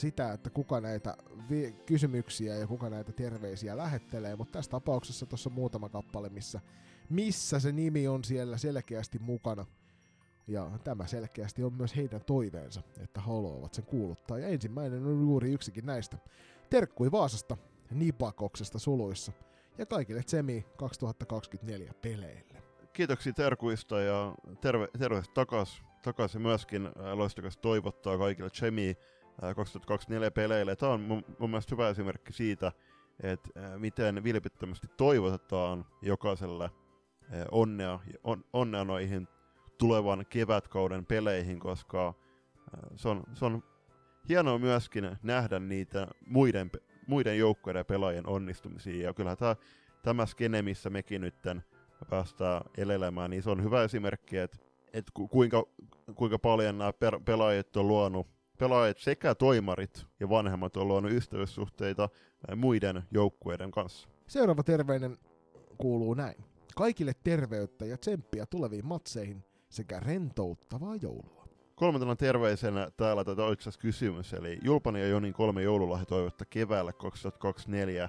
B: sitä, että kuka näitä vi- kysymyksiä ja kuka näitä terveisiä lähettelee, mutta tässä tapauksessa tuossa muutama kappale, missä, missä se nimi on siellä selkeästi mukana. Ja tämä selkeästi on myös heidän toiveensa, että haluavat sen kuuluttaa. Ja ensimmäinen on juuri yksikin näistä. Terkkui Vaasasta, Nipakoksesta suluissa ja kaikille Tsemi 2024 peleille.
A: Kiitoksia terkuista ja terve, terveistä takaisin. Takaisin myöskin loistokas toivottaa kaikille Tsemi 2024 peleille. Tämä on mun, mun mielestä hyvä esimerkki siitä, että miten vilpittömästi toivotetaan jokaiselle onnea, on, onnea noihin tulevan kevätkauden peleihin, koska se on, se on hienoa myöskin nähdä niitä muiden, muiden joukkojen pelaajien onnistumisia. Ja kyllä tämä, tämä skene, missä mekin nyt päästään elelemään, niin se on hyvä esimerkki, että, että kuinka, kuinka paljon nämä pelaajat on luonut pelaajat sekä toimarit ja vanhemmat on luonut ystävyyssuhteita muiden joukkueiden kanssa.
B: Seuraava terveinen kuuluu näin. Kaikille terveyttä ja tsemppiä tuleviin matseihin sekä rentouttavaa joulua.
A: Kolmantena terveisenä täällä tätä itse kysymys, eli Julpani ja Jonin kolme joululahjatoivetta keväällä 2024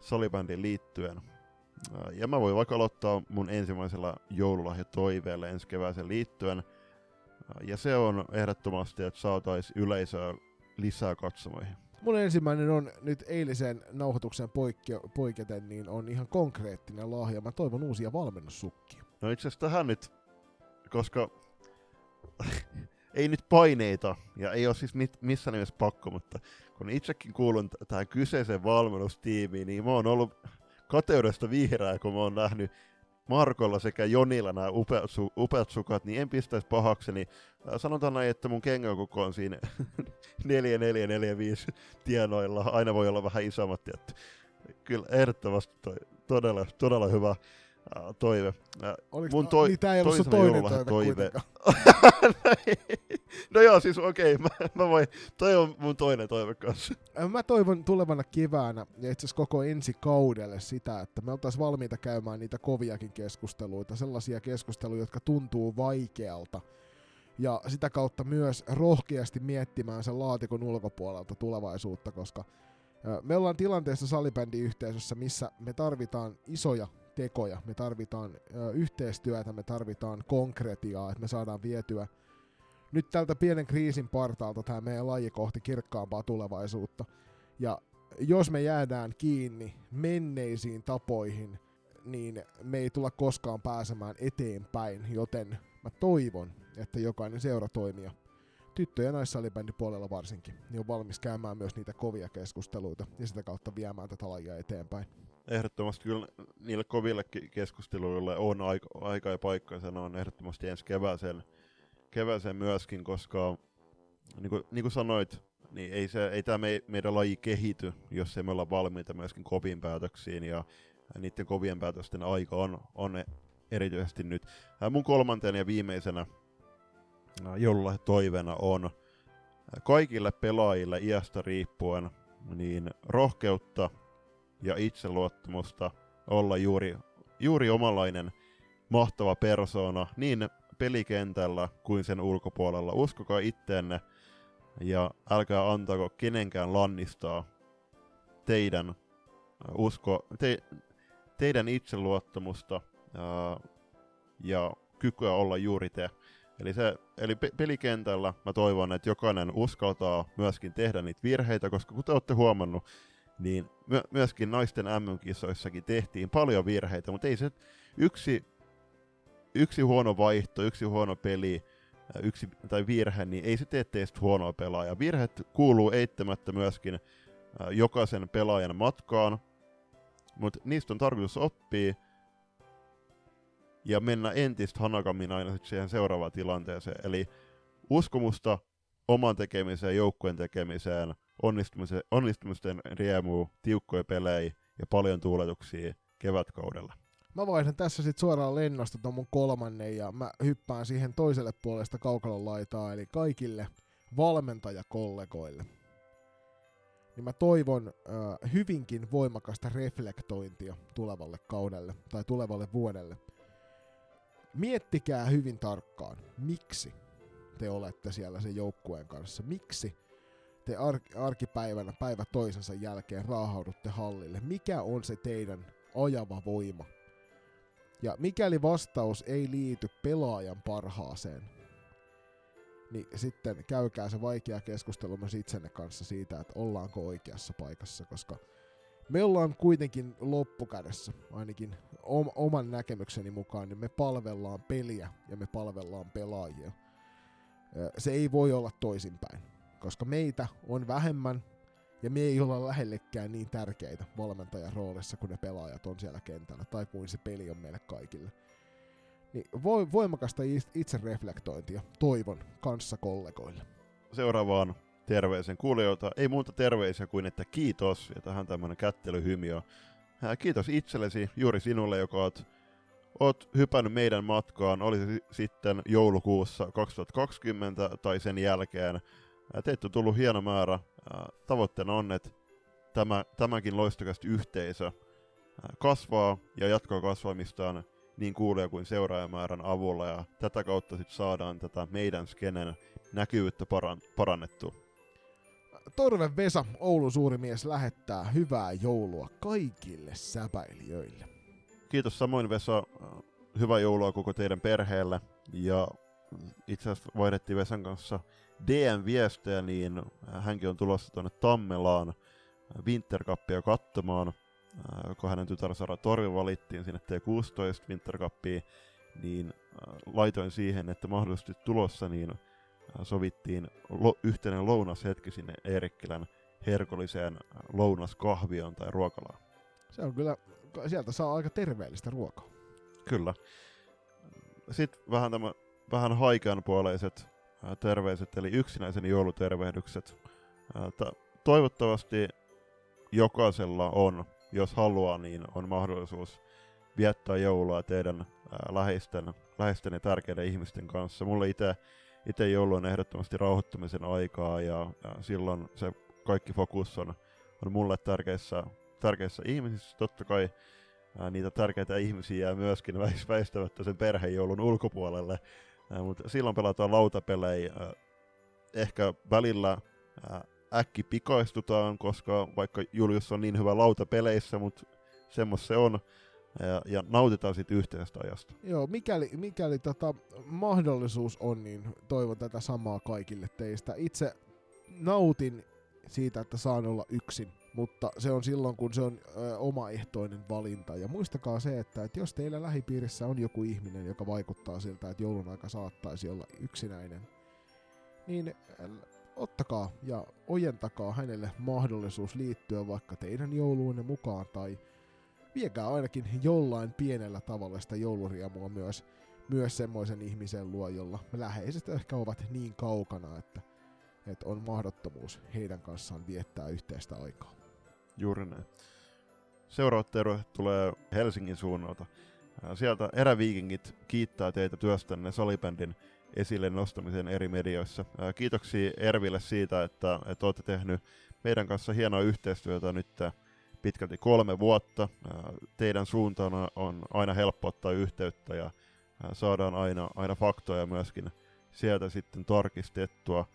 A: salibändin liittyen. Ja mä voin vaikka aloittaa mun ensimmäisellä joululahjatoiveella ensi kevääseen liittyen. Ja se on ehdottomasti, että saataisiin yleisöä lisää katsomoihin.
B: Mun ensimmäinen on nyt eilisen nauhoituksen poikke- poiketen, niin on ihan konkreettinen lahja. Mä toivon uusia valmennussukkia.
A: No itse asiassa tähän nyt, koska ei nyt paineita, ja ei ole siis mit, missään nimessä pakko, mutta kun itsekin kuulun t- tähän kyseiseen valmennustiimiin, niin mä oon ollut kateudesta vihreä, kun mä oon nähnyt Markolla sekä Jonilla nämä upeat, su- upeat sukat, niin en pistäisi pahaksi, niin sanotaan näin, että mun kengäkoko on siinä 4445 tienoilla, aina voi olla vähän isommat, että kyllä ehdottomasti toi, todella, todella hyvä uh, toive. Uh,
B: Oliko,
A: Mun toi-
B: niin tää ei ollut sun toinen toive, kuitenkaan.
A: no joo, siis okei, okay, mä, mä voin, toi on mun toinen toive kanssa.
B: Mä toivon tulevana keväänä ja itse asiassa koko ensi kaudelle sitä, että me oltaisiin valmiita käymään niitä koviakin keskusteluita, sellaisia keskusteluja, jotka tuntuu vaikealta. Ja sitä kautta myös rohkeasti miettimään sen laatikon ulkopuolelta tulevaisuutta, koska me ollaan tilanteessa salibändiyhteisössä, missä me tarvitaan isoja tekoja, me tarvitaan ö, yhteistyötä, me tarvitaan konkretiaa, että me saadaan vietyä nyt tältä pienen kriisin partaalta tämä meidän laji kohti kirkkaampaa tulevaisuutta. Ja jos me jäädään kiinni menneisiin tapoihin, niin me ei tulla koskaan pääsemään eteenpäin, joten mä toivon, että jokainen seuratoimija, tyttö- ja naissalibändipuolella varsinkin, niin on valmis käymään myös niitä kovia keskusteluita ja sitä kautta viemään tätä lajia eteenpäin.
A: Ehdottomasti kyllä niille koville ke- keskusteluille on aika, aika ja paikka, se on ehdottomasti ensi kevääseen, kevääseen myöskin, koska niin kuin, niin kuin sanoit, niin ei, se, ei tämä me, meidän laji kehity, jos ei me olla valmiita myöskin koviin päätöksiin, ja niiden kovien päätösten aika on, on erityisesti nyt. Mun kolmantena ja viimeisenä joululahja toiveena on kaikille pelaajille iästä riippuen niin rohkeutta ja itseluottamusta olla juuri, juuri omanlainen mahtava persona niin pelikentällä kuin sen ulkopuolella. Uskokaa itteenne ja älkää antako kenenkään lannistaa teidän, äh, usko, te, teidän itseluottamusta ää, ja kykyä olla juuri te. Eli, se, eli pe- pelikentällä mä toivon, että jokainen uskaltaa myöskin tehdä niitä virheitä, koska kuten olette huomannut, niin my- myöskin naisten MM-kisoissakin tehtiin paljon virheitä, mutta ei se yksi, yksi huono vaihto, yksi huono peli, ää, yksi, tai virhe, niin ei se tee teistä huonoa pelaajaa. Virheet kuuluu eittämättä myöskin ää, jokaisen pelaajan matkaan, mutta niistä on tarkoitus oppia ja mennä entistä hanakammin aina siihen seuraavaan tilanteeseen. Eli uskomusta oman tekemiseen, joukkueen tekemiseen, onnistumisen, onnistumisten riemu, tiukkoja pelejä ja paljon tuuletuksia kevätkaudella.
B: Mä vaihdan tässä sitten suoraan lennosta ton mun kolmannen ja mä hyppään siihen toiselle puolesta kaukalon laitaa, eli kaikille valmentajakollegoille. Niin mä toivon äh, hyvinkin voimakasta reflektointia tulevalle kaudelle tai tulevalle vuodelle. Miettikää hyvin tarkkaan, miksi te olette siellä sen joukkueen kanssa. Miksi te ar- arkipäivänä päivä toisensa jälkeen raahaudutte hallille? Mikä on se teidän ajava voima? Ja mikäli vastaus ei liity pelaajan parhaaseen, niin sitten käykää se vaikea keskustelu myös itsenne kanssa siitä, että ollaanko oikeassa paikassa, koska me ollaan kuitenkin loppukädessä, ainakin om- oman näkemykseni mukaan, niin me palvellaan peliä ja me palvellaan pelaajia. Se ei voi olla toisinpäin, koska meitä on vähemmän ja me ei olla lähellekään niin tärkeitä valmentajan roolissa, kun ne pelaajat on siellä kentällä, tai kuin se peli on meille kaikille. Niin vo- voimakasta itsereflektointia toivon kanssa kollegoille.
A: Seuraavaan terveisen kuulijoilta. Ei muuta terveisiä kuin, että kiitos, ja tähän tämmönen kättelyhymio. Ää, Kiitos itsellesi, juuri sinulle, joka oot, oot hypännyt meidän matkaan, oli se si- sitten joulukuussa 2020 tai sen jälkeen. Teitä on tullut hieno määrä. Ää, Tavoitteena on, että tämä, tämäkin loistokas yhteisö kasvaa ja jatkaa kasvamistaan niin kuulija kuin seuraajamäärän avulla, ja tätä kautta sitten saadaan tätä meidän skenen näkyvyyttä paran, parannettua.
B: Torven Vesa, Oulun suuri mies, lähettää hyvää joulua kaikille säpäilijöille.
A: Kiitos samoin Vesa, hyvää joulua koko teidän perheelle ja itse asiassa vaihdettiin Vesan kanssa DM-viestejä, niin hänkin on tulossa tuonne Tammelaan Winter Cupia katsomaan, kun hänen tytärsara Torvi valittiin sinne T16 Winter Cupiin, niin laitoin siihen, että mahdollisesti tulossa, niin sovittiin lo- yhteinen lounashetki sinne Eerikkilän herkolliseen lounaskahvioon tai ruokalaan.
B: Se on kyllä, sieltä saa aika terveellistä ruokaa.
A: Kyllä. Sitten vähän, tämä, vähän haikeanpuoleiset terveiset, eli yksinäisen joulutervehdykset. toivottavasti jokaisella on, jos haluaa, niin on mahdollisuus viettää joulua teidän läheisten, läheisten ja tärkeiden ihmisten kanssa. Mulle itse itse joulu on ehdottomasti rauhoittumisen aikaa ja, ja silloin se kaikki fokus on, on mulle tärkeissä, tärkeissä ihmisissä. Totta kai ää, niitä tärkeitä ihmisiä jää myöskin väistämättä sen perhejoulun ulkopuolelle, mutta silloin pelataan lautapelejä. Ää, ehkä välillä ää, äkki pikaistutaan, koska vaikka Julius on niin hyvä lautapeleissä, mutta semmos se on ja, ja nautitaan siitä yhteisestä ajasta.
B: Joo, mikäli, mikäli tota mahdollisuus on, niin toivon tätä samaa kaikille teistä. Itse nautin siitä, että saan olla yksin, mutta se on silloin, kun se on ö, omaehtoinen valinta. Ja muistakaa se, että, että jos teillä lähipiirissä on joku ihminen, joka vaikuttaa siltä, että joulun aika saattaisi olla yksinäinen, niin ottakaa ja ojentakaa hänelle mahdollisuus liittyä vaikka teidän jouluunne mukaan tai viekää ainakin jollain pienellä tavalla sitä jouluriemua myös, myös semmoisen ihmisen luo, jolla läheiset ehkä ovat niin kaukana, että, että on mahdottomuus heidän kanssaan viettää yhteistä aikaa.
A: Juuri näin. Terveiset tulee Helsingin suunnalta. Sieltä eräviikingit kiittää teitä työstänne salibändin esille nostamisen eri medioissa. Kiitoksia Erville siitä, että, että olette tehnyt meidän kanssa hienoa yhteistyötä nyt pitkälti kolme vuotta. Teidän suuntaan on aina helppo ottaa yhteyttä ja saadaan aina, aina faktoja myöskin sieltä sitten tarkistettua.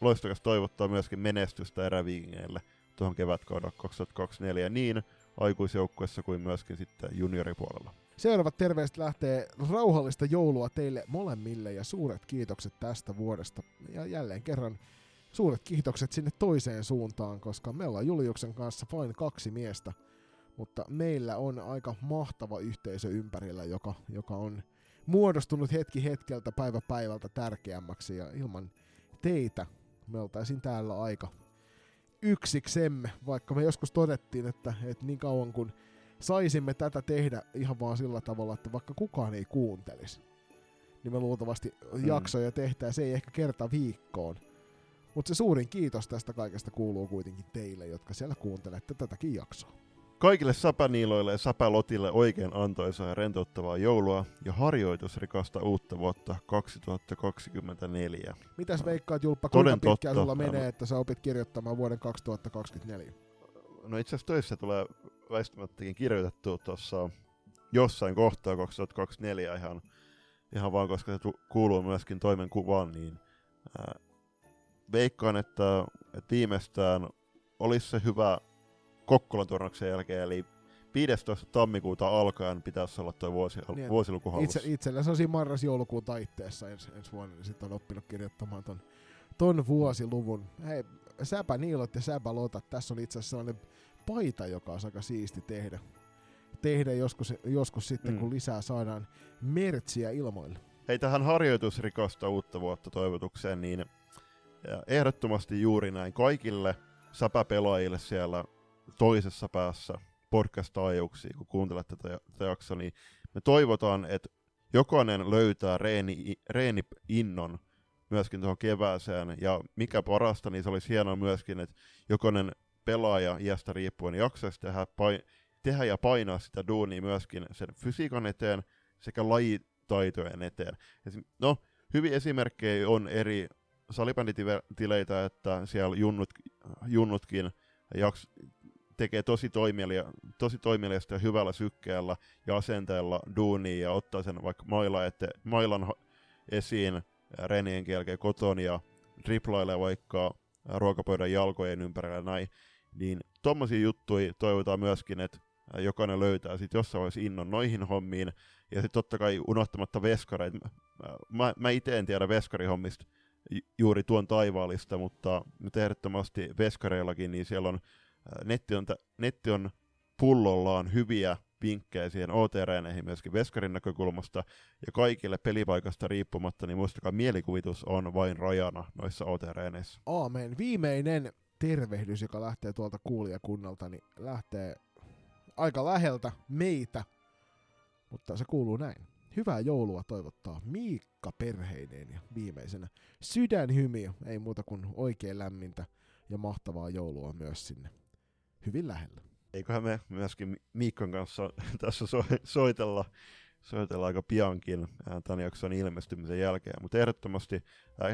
A: Loistokas toivottaa myöskin menestystä eräviingeille tuohon kevätkaudella 2024 niin aikuisjoukkuessa kuin myöskin sitten junioripuolella.
B: Seuraavat terveiset lähtee rauhallista joulua teille molemmille ja suuret kiitokset tästä vuodesta. Ja jälleen kerran suuret kiitokset sinne toiseen suuntaan, koska me ollaan Juliuksen kanssa vain kaksi miestä, mutta meillä on aika mahtava yhteisö ympärillä, joka, joka on muodostunut hetki hetkeltä päivä päivältä tärkeämmäksi ja ilman teitä me oltaisiin täällä aika yksiksemme, vaikka me joskus todettiin, että, että niin kauan kun saisimme tätä tehdä ihan vaan sillä tavalla, että vaikka kukaan ei kuuntelisi, niin me luultavasti mm. jaksoja tehtäisiin, se ei ehkä kerta viikkoon, mutta se suurin kiitos tästä kaikesta kuuluu kuitenkin teille, jotka siellä kuuntelette tätäkin jaksoa.
A: Kaikille säpäniiloille ja säpälotille oikein antoisaa ja rentouttavaa joulua ja harjoitusrikasta uutta vuotta 2024.
B: Mitäs veikkaat Julppa, kuinka pitkään sulla menee, että sä opit kirjoittamaan vuoden 2024?
A: No itse asiassa töissä tulee väistämättäkin kirjoitettu tuossa jossain kohtaa 2024 ihan, ihan vaan, koska se kuuluu myöskin toimenkuvaan, niin ää, veikkaan, että, että viimeistään olisi se hyvä Kokkolan turnuksen jälkeen, eli 15. tammikuuta alkaen pitäisi olla tuo vuosi, niin, vuosiluku
B: Itse, itsellä se on siinä marras-joulukuun taitteessa ensi, ensi vuonna, niin sitten on oppinut kirjoittamaan ton, ton vuosiluvun. Hei, säpä niilot ja säpä lotat. Tässä on itse asiassa sellainen paita, joka on aika siisti tehdä. Tehdä joskus, joskus sitten, mm. kun lisää saadaan mertsiä ilmoille.
A: Hei, tähän harjoitusrikosta uutta vuotta toivotukseen, niin ehdottomasti juuri näin kaikille säpäpelaajille siellä toisessa päässä podcast-taajuuksia, kun kuuntelet tätä, tätä jaksoa, niin me toivotaan, että jokainen löytää reeni, reeni innon myöskin tuohon kevääseen, ja mikä parasta, niin se olisi hienoa myöskin, että jokainen pelaaja iästä riippuen jaksaisi tehdä, pain, tehdä ja painaa sitä duunia myöskin sen fysiikan eteen sekä lajitaitojen eteen. No, hyvin esimerkkejä on eri salibänditileitä, että siellä junnut, junnutkin jaks, tekee tosi, toimialia, tosi toimeliasta ja hyvällä sykkeellä ja asenteella duunia ja ottaa sen vaikka maila ette, mailan esiin renien jälkeen koton ja triplailee vaikka ruokapöydän jalkojen ympärillä näin, niin tommosia juttuja toivotaan myöskin, että jokainen löytää sitten jossain vaiheessa innon noihin hommiin, ja sitten totta kai unohtamatta veskareita. Mä, mä, itse en tiedä veskarihommista juuri tuon taivaallista, mutta nyt ehdottomasti veskareillakin, niin siellä on, netti on, netti on pullollaan hyviä vinkkejä siihen OT-reeneihin myöskin veskarin näkökulmasta, ja kaikille pelipaikasta riippumatta, niin muistakaa, mielikuvitus on vain rajana noissa OT-reeneissä.
B: Aamen. Viimeinen tervehdys, joka lähtee tuolta kuulijakunnalta, niin lähtee aika läheltä meitä, mutta se kuuluu näin. Hyvää joulua toivottaa Miikka perheineen ja viimeisenä sydänhymiö, ei muuta kuin oikein lämmintä ja mahtavaa joulua myös sinne hyvin lähellä.
A: Eiköhän me myöskin Miikon kanssa tässä so- soitella, soitella aika piankin tämän jakson ilmestymisen jälkeen. Mutta ehdottomasti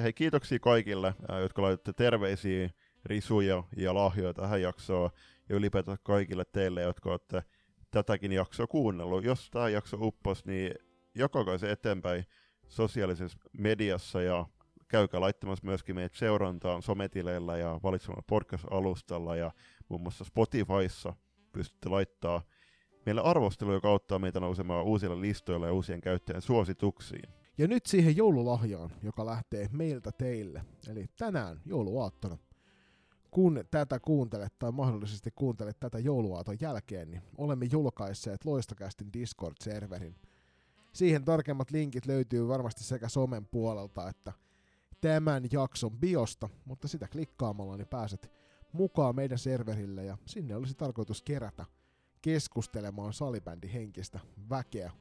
A: hei, kiitoksia kaikille, jotka laitatte terveisiä, risuja ja lahjoja tähän jaksoon. Ja ylipäätään kaikille teille, jotka olette tätäkin jaksoa kuunnellut. Jos tämä jakso uppos, niin jakakaa se eteenpäin sosiaalisessa mediassa ja käykää laittamassa myöskin meitä seurantaan sometileillä ja valitsemalla podcast-alustalla ja muun muassa Spotifyssa pystytte laittaa meille arvosteluja, joka auttaa meitä nousemaan uusilla listoilla ja uusien käyttäjien suosituksiin.
B: Ja nyt siihen joululahjaan, joka lähtee meiltä teille. Eli tänään jouluaattona kun tätä kuuntelet tai mahdollisesti kuuntelet tätä jouluaaton jälkeen, niin olemme julkaisseet Loistokästin Discord-serverin. Siihen tarkemmat linkit löytyy varmasti sekä somen puolelta että tämän jakson biosta, mutta sitä klikkaamalla niin pääset mukaan meidän serverille ja sinne olisi tarkoitus kerätä keskustelemaan salibändi henkistä väkeä,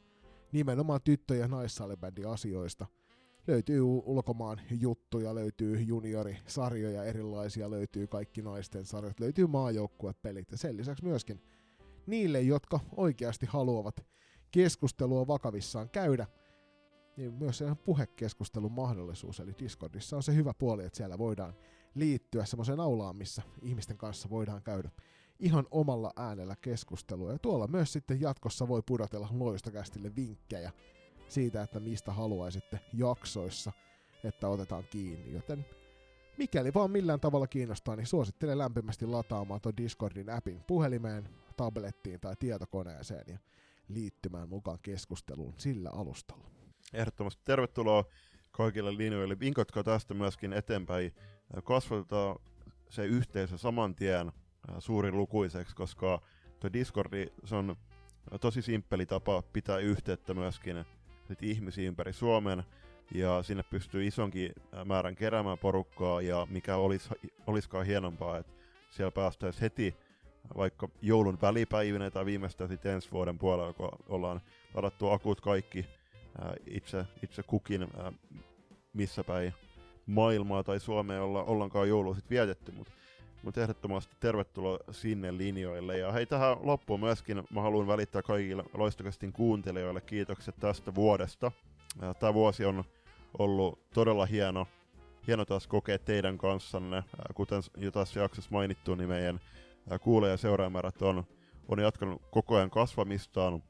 B: nimenomaan tyttö- ja naissalibändi asioista – löytyy ulkomaan juttuja, löytyy juniorisarjoja erilaisia, löytyy kaikki naisten sarjat, löytyy maajoukkuepelit ja sen lisäksi myöskin niille, jotka oikeasti haluavat keskustelua vakavissaan käydä, niin myös se puhekeskustelun mahdollisuus, eli Discordissa on se hyvä puoli, että siellä voidaan liittyä semmoiseen aulaan, missä ihmisten kanssa voidaan käydä ihan omalla äänellä keskustelua. Ja tuolla myös sitten jatkossa voi pudotella loistokästille vinkkejä siitä, että mistä haluaisitte jaksoissa, että otetaan kiinni. Joten mikäli vaan millään tavalla kiinnostaa, niin suosittelen lämpimästi lataamaan tuon Discordin appin puhelimeen, tablettiin tai tietokoneeseen ja liittymään mukaan keskusteluun sillä alustalla.
A: Ehdottomasti tervetuloa kaikille linjoille. Vinkotkaa tästä myöskin eteenpäin. Kasvatetaan se yhteisö saman tien äh, suurin lukuiseksi, koska tuo Discordi se on tosi simppeli tapa pitää yhteyttä myöskin sit ihmisiä ympäri Suomen, ja sinne pystyy isonkin määrän keräämään porukkaa, ja mikä olis, oliskaan hienompaa, että siellä päästäisiin heti vaikka joulun välipäivinä tai viimeistään sitten ensi vuoden puolella, kun ollaan ladattu akut kaikki ää, itse, itse kukin missä päin maailmaa tai Suomea olla, ollaankaan joulua sitten vietetty, mutta mut ehdottomasti tervetuloa sinne linjoille. Ja hei, tähän loppuun myöskin mä haluan välittää kaikille loistokastin kuuntelijoille kiitokset tästä vuodesta. Tämä vuosi on ollut todella hieno, hieno taas kokea teidän kanssanne. Kuten jo tässä jaksossa mainittu, niin meidän kuule- ja seuraajamäärät on, on jatkanut koko ajan kasvamistaan.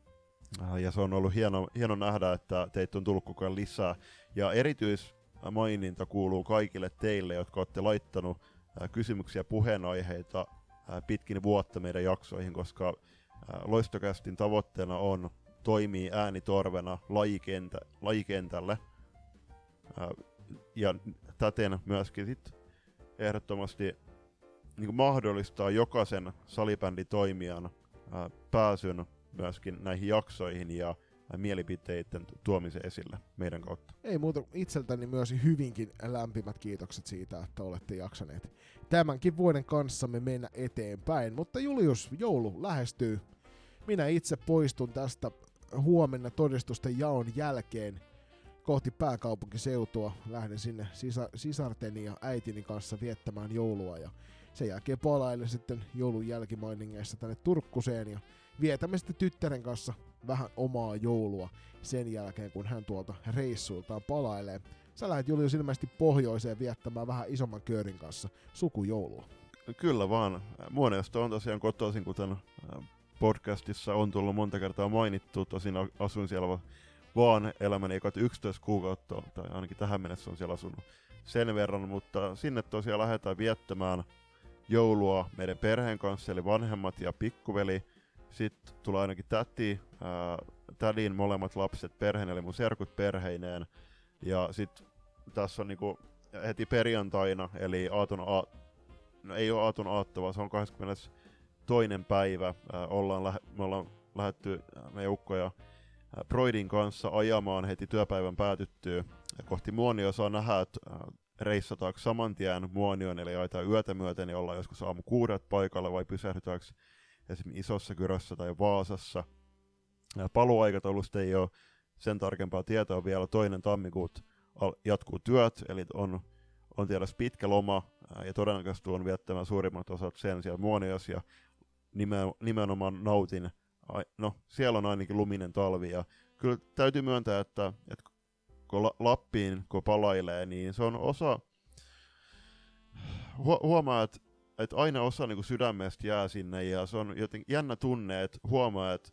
A: Ja se on ollut hieno, hieno nähdä, että teitä on tullut koko ajan lisää. Ja erityismaininta kuuluu kaikille teille, jotka olette laittanut kysymyksiä puheenaiheita pitkin vuotta meidän jaksoihin, koska Loistokästin tavoitteena on toimii äänitorvena lajikentä, lajikentälle. Ja täten myöskin sit ehdottomasti niin mahdollistaa jokaisen salibänditoimijan pääsyn myöskin näihin jaksoihin ja mielipiteiden tuomisen esille meidän kautta.
B: Ei muuta itseltäni myös hyvinkin lämpimät kiitokset siitä, että olette jaksaneet tämänkin vuoden kanssamme mennä eteenpäin. Mutta Julius, joulu lähestyy. Minä itse poistun tästä huomenna todistusten jaon jälkeen kohti pääkaupunkiseutua. Lähden sinne sisa- sisarteni ja äitini kanssa viettämään joulua ja sen jälkeen palailen sitten joulun jälkimainingeissa tänne Turkkuseen ja vietämme sitten tyttären kanssa vähän omaa joulua sen jälkeen, kun hän tuolta reissuiltaan palailee. Sä lähdet Julius ilmeisesti pohjoiseen viettämään vähän isomman köörin kanssa sukujoulua.
A: Kyllä vaan. Muoniosta on tosiaan kotoisin, kuten podcastissa on tullut monta kertaa mainittu. Tosin asuin siellä vaan elämäni ekat 11 kuukautta, tai ainakin tähän mennessä on siellä asunut sen verran, mutta sinne tosiaan lähdetään viettämään joulua meidän perheen kanssa, eli vanhemmat ja pikkuveli, Sitten tulee ainakin täti, ää, tädin molemmat lapset perheen, eli mun serkut perheineen. Ja sitten tässä on niinku heti perjantaina, eli aatun a- no ei ole aatun aatto, vaan se on 22. päivä. Ää, ollaan lähe- me ollaan lähetty meidän ukkoja Broidin kanssa ajamaan heti työpäivän päätyttyä kohti Muonio. Saa nähdä, että reissataanko saman tien Muonioon, eli ajetaan yötä myöten, niin ollaan joskus aamu kuudet paikalla, vai pysähdytäänkö esimerkiksi Isossa Kyrössä tai Vaasassa. Paluaikataulusta ei ole sen tarkempaa tietoa vielä. Toinen tammikuut jatkuu työt, eli on, on tiedossa pitkä loma, ja todennäköisesti tuon viettämään suurimmat osat sen siellä Muonios, ja nimenomaan nautin no siellä on ainakin luminen talvi ja kyllä täytyy myöntää, että, että kun Lappiin kun palailee, niin se on osa, hu- huomaa, että, että aina osa niin kuin sydämestä jää sinne ja se on joten jännä tunne, että huomaa, että,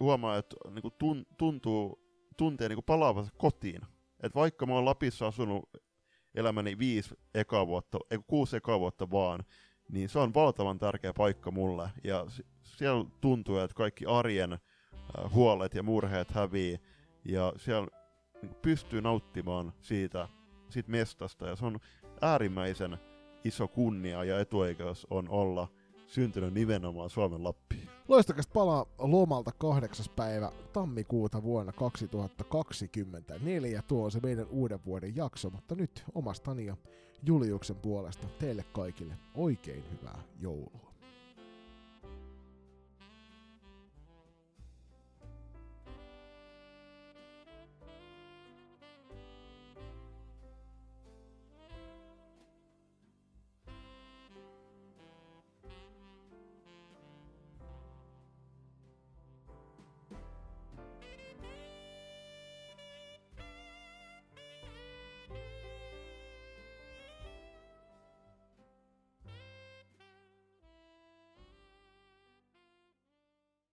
A: huomaa, että niin kuin tun, tuntuu, tuntee niin palaavansa kotiin. Että vaikka mä oon Lapissa asunut elämäni viisi eka vuotta, ei kuusi eka vuotta vaan, niin se on valtavan tärkeä paikka mulle. Ja siellä tuntuu, että kaikki arjen äh, huolet ja murheet hävii, ja siellä niin pystyy nauttimaan siitä, siitä mestasta, ja se on äärimmäisen iso kunnia ja etuoikeus on olla syntynyt nimenomaan Suomen Lappiin.
B: Loistakasta palaa lomalta kahdeksas päivä tammikuuta vuonna 2024. Tuo on se meidän uuden vuoden jakso, mutta nyt omastani ja Juliuksen puolesta teille kaikille oikein hyvää joulua.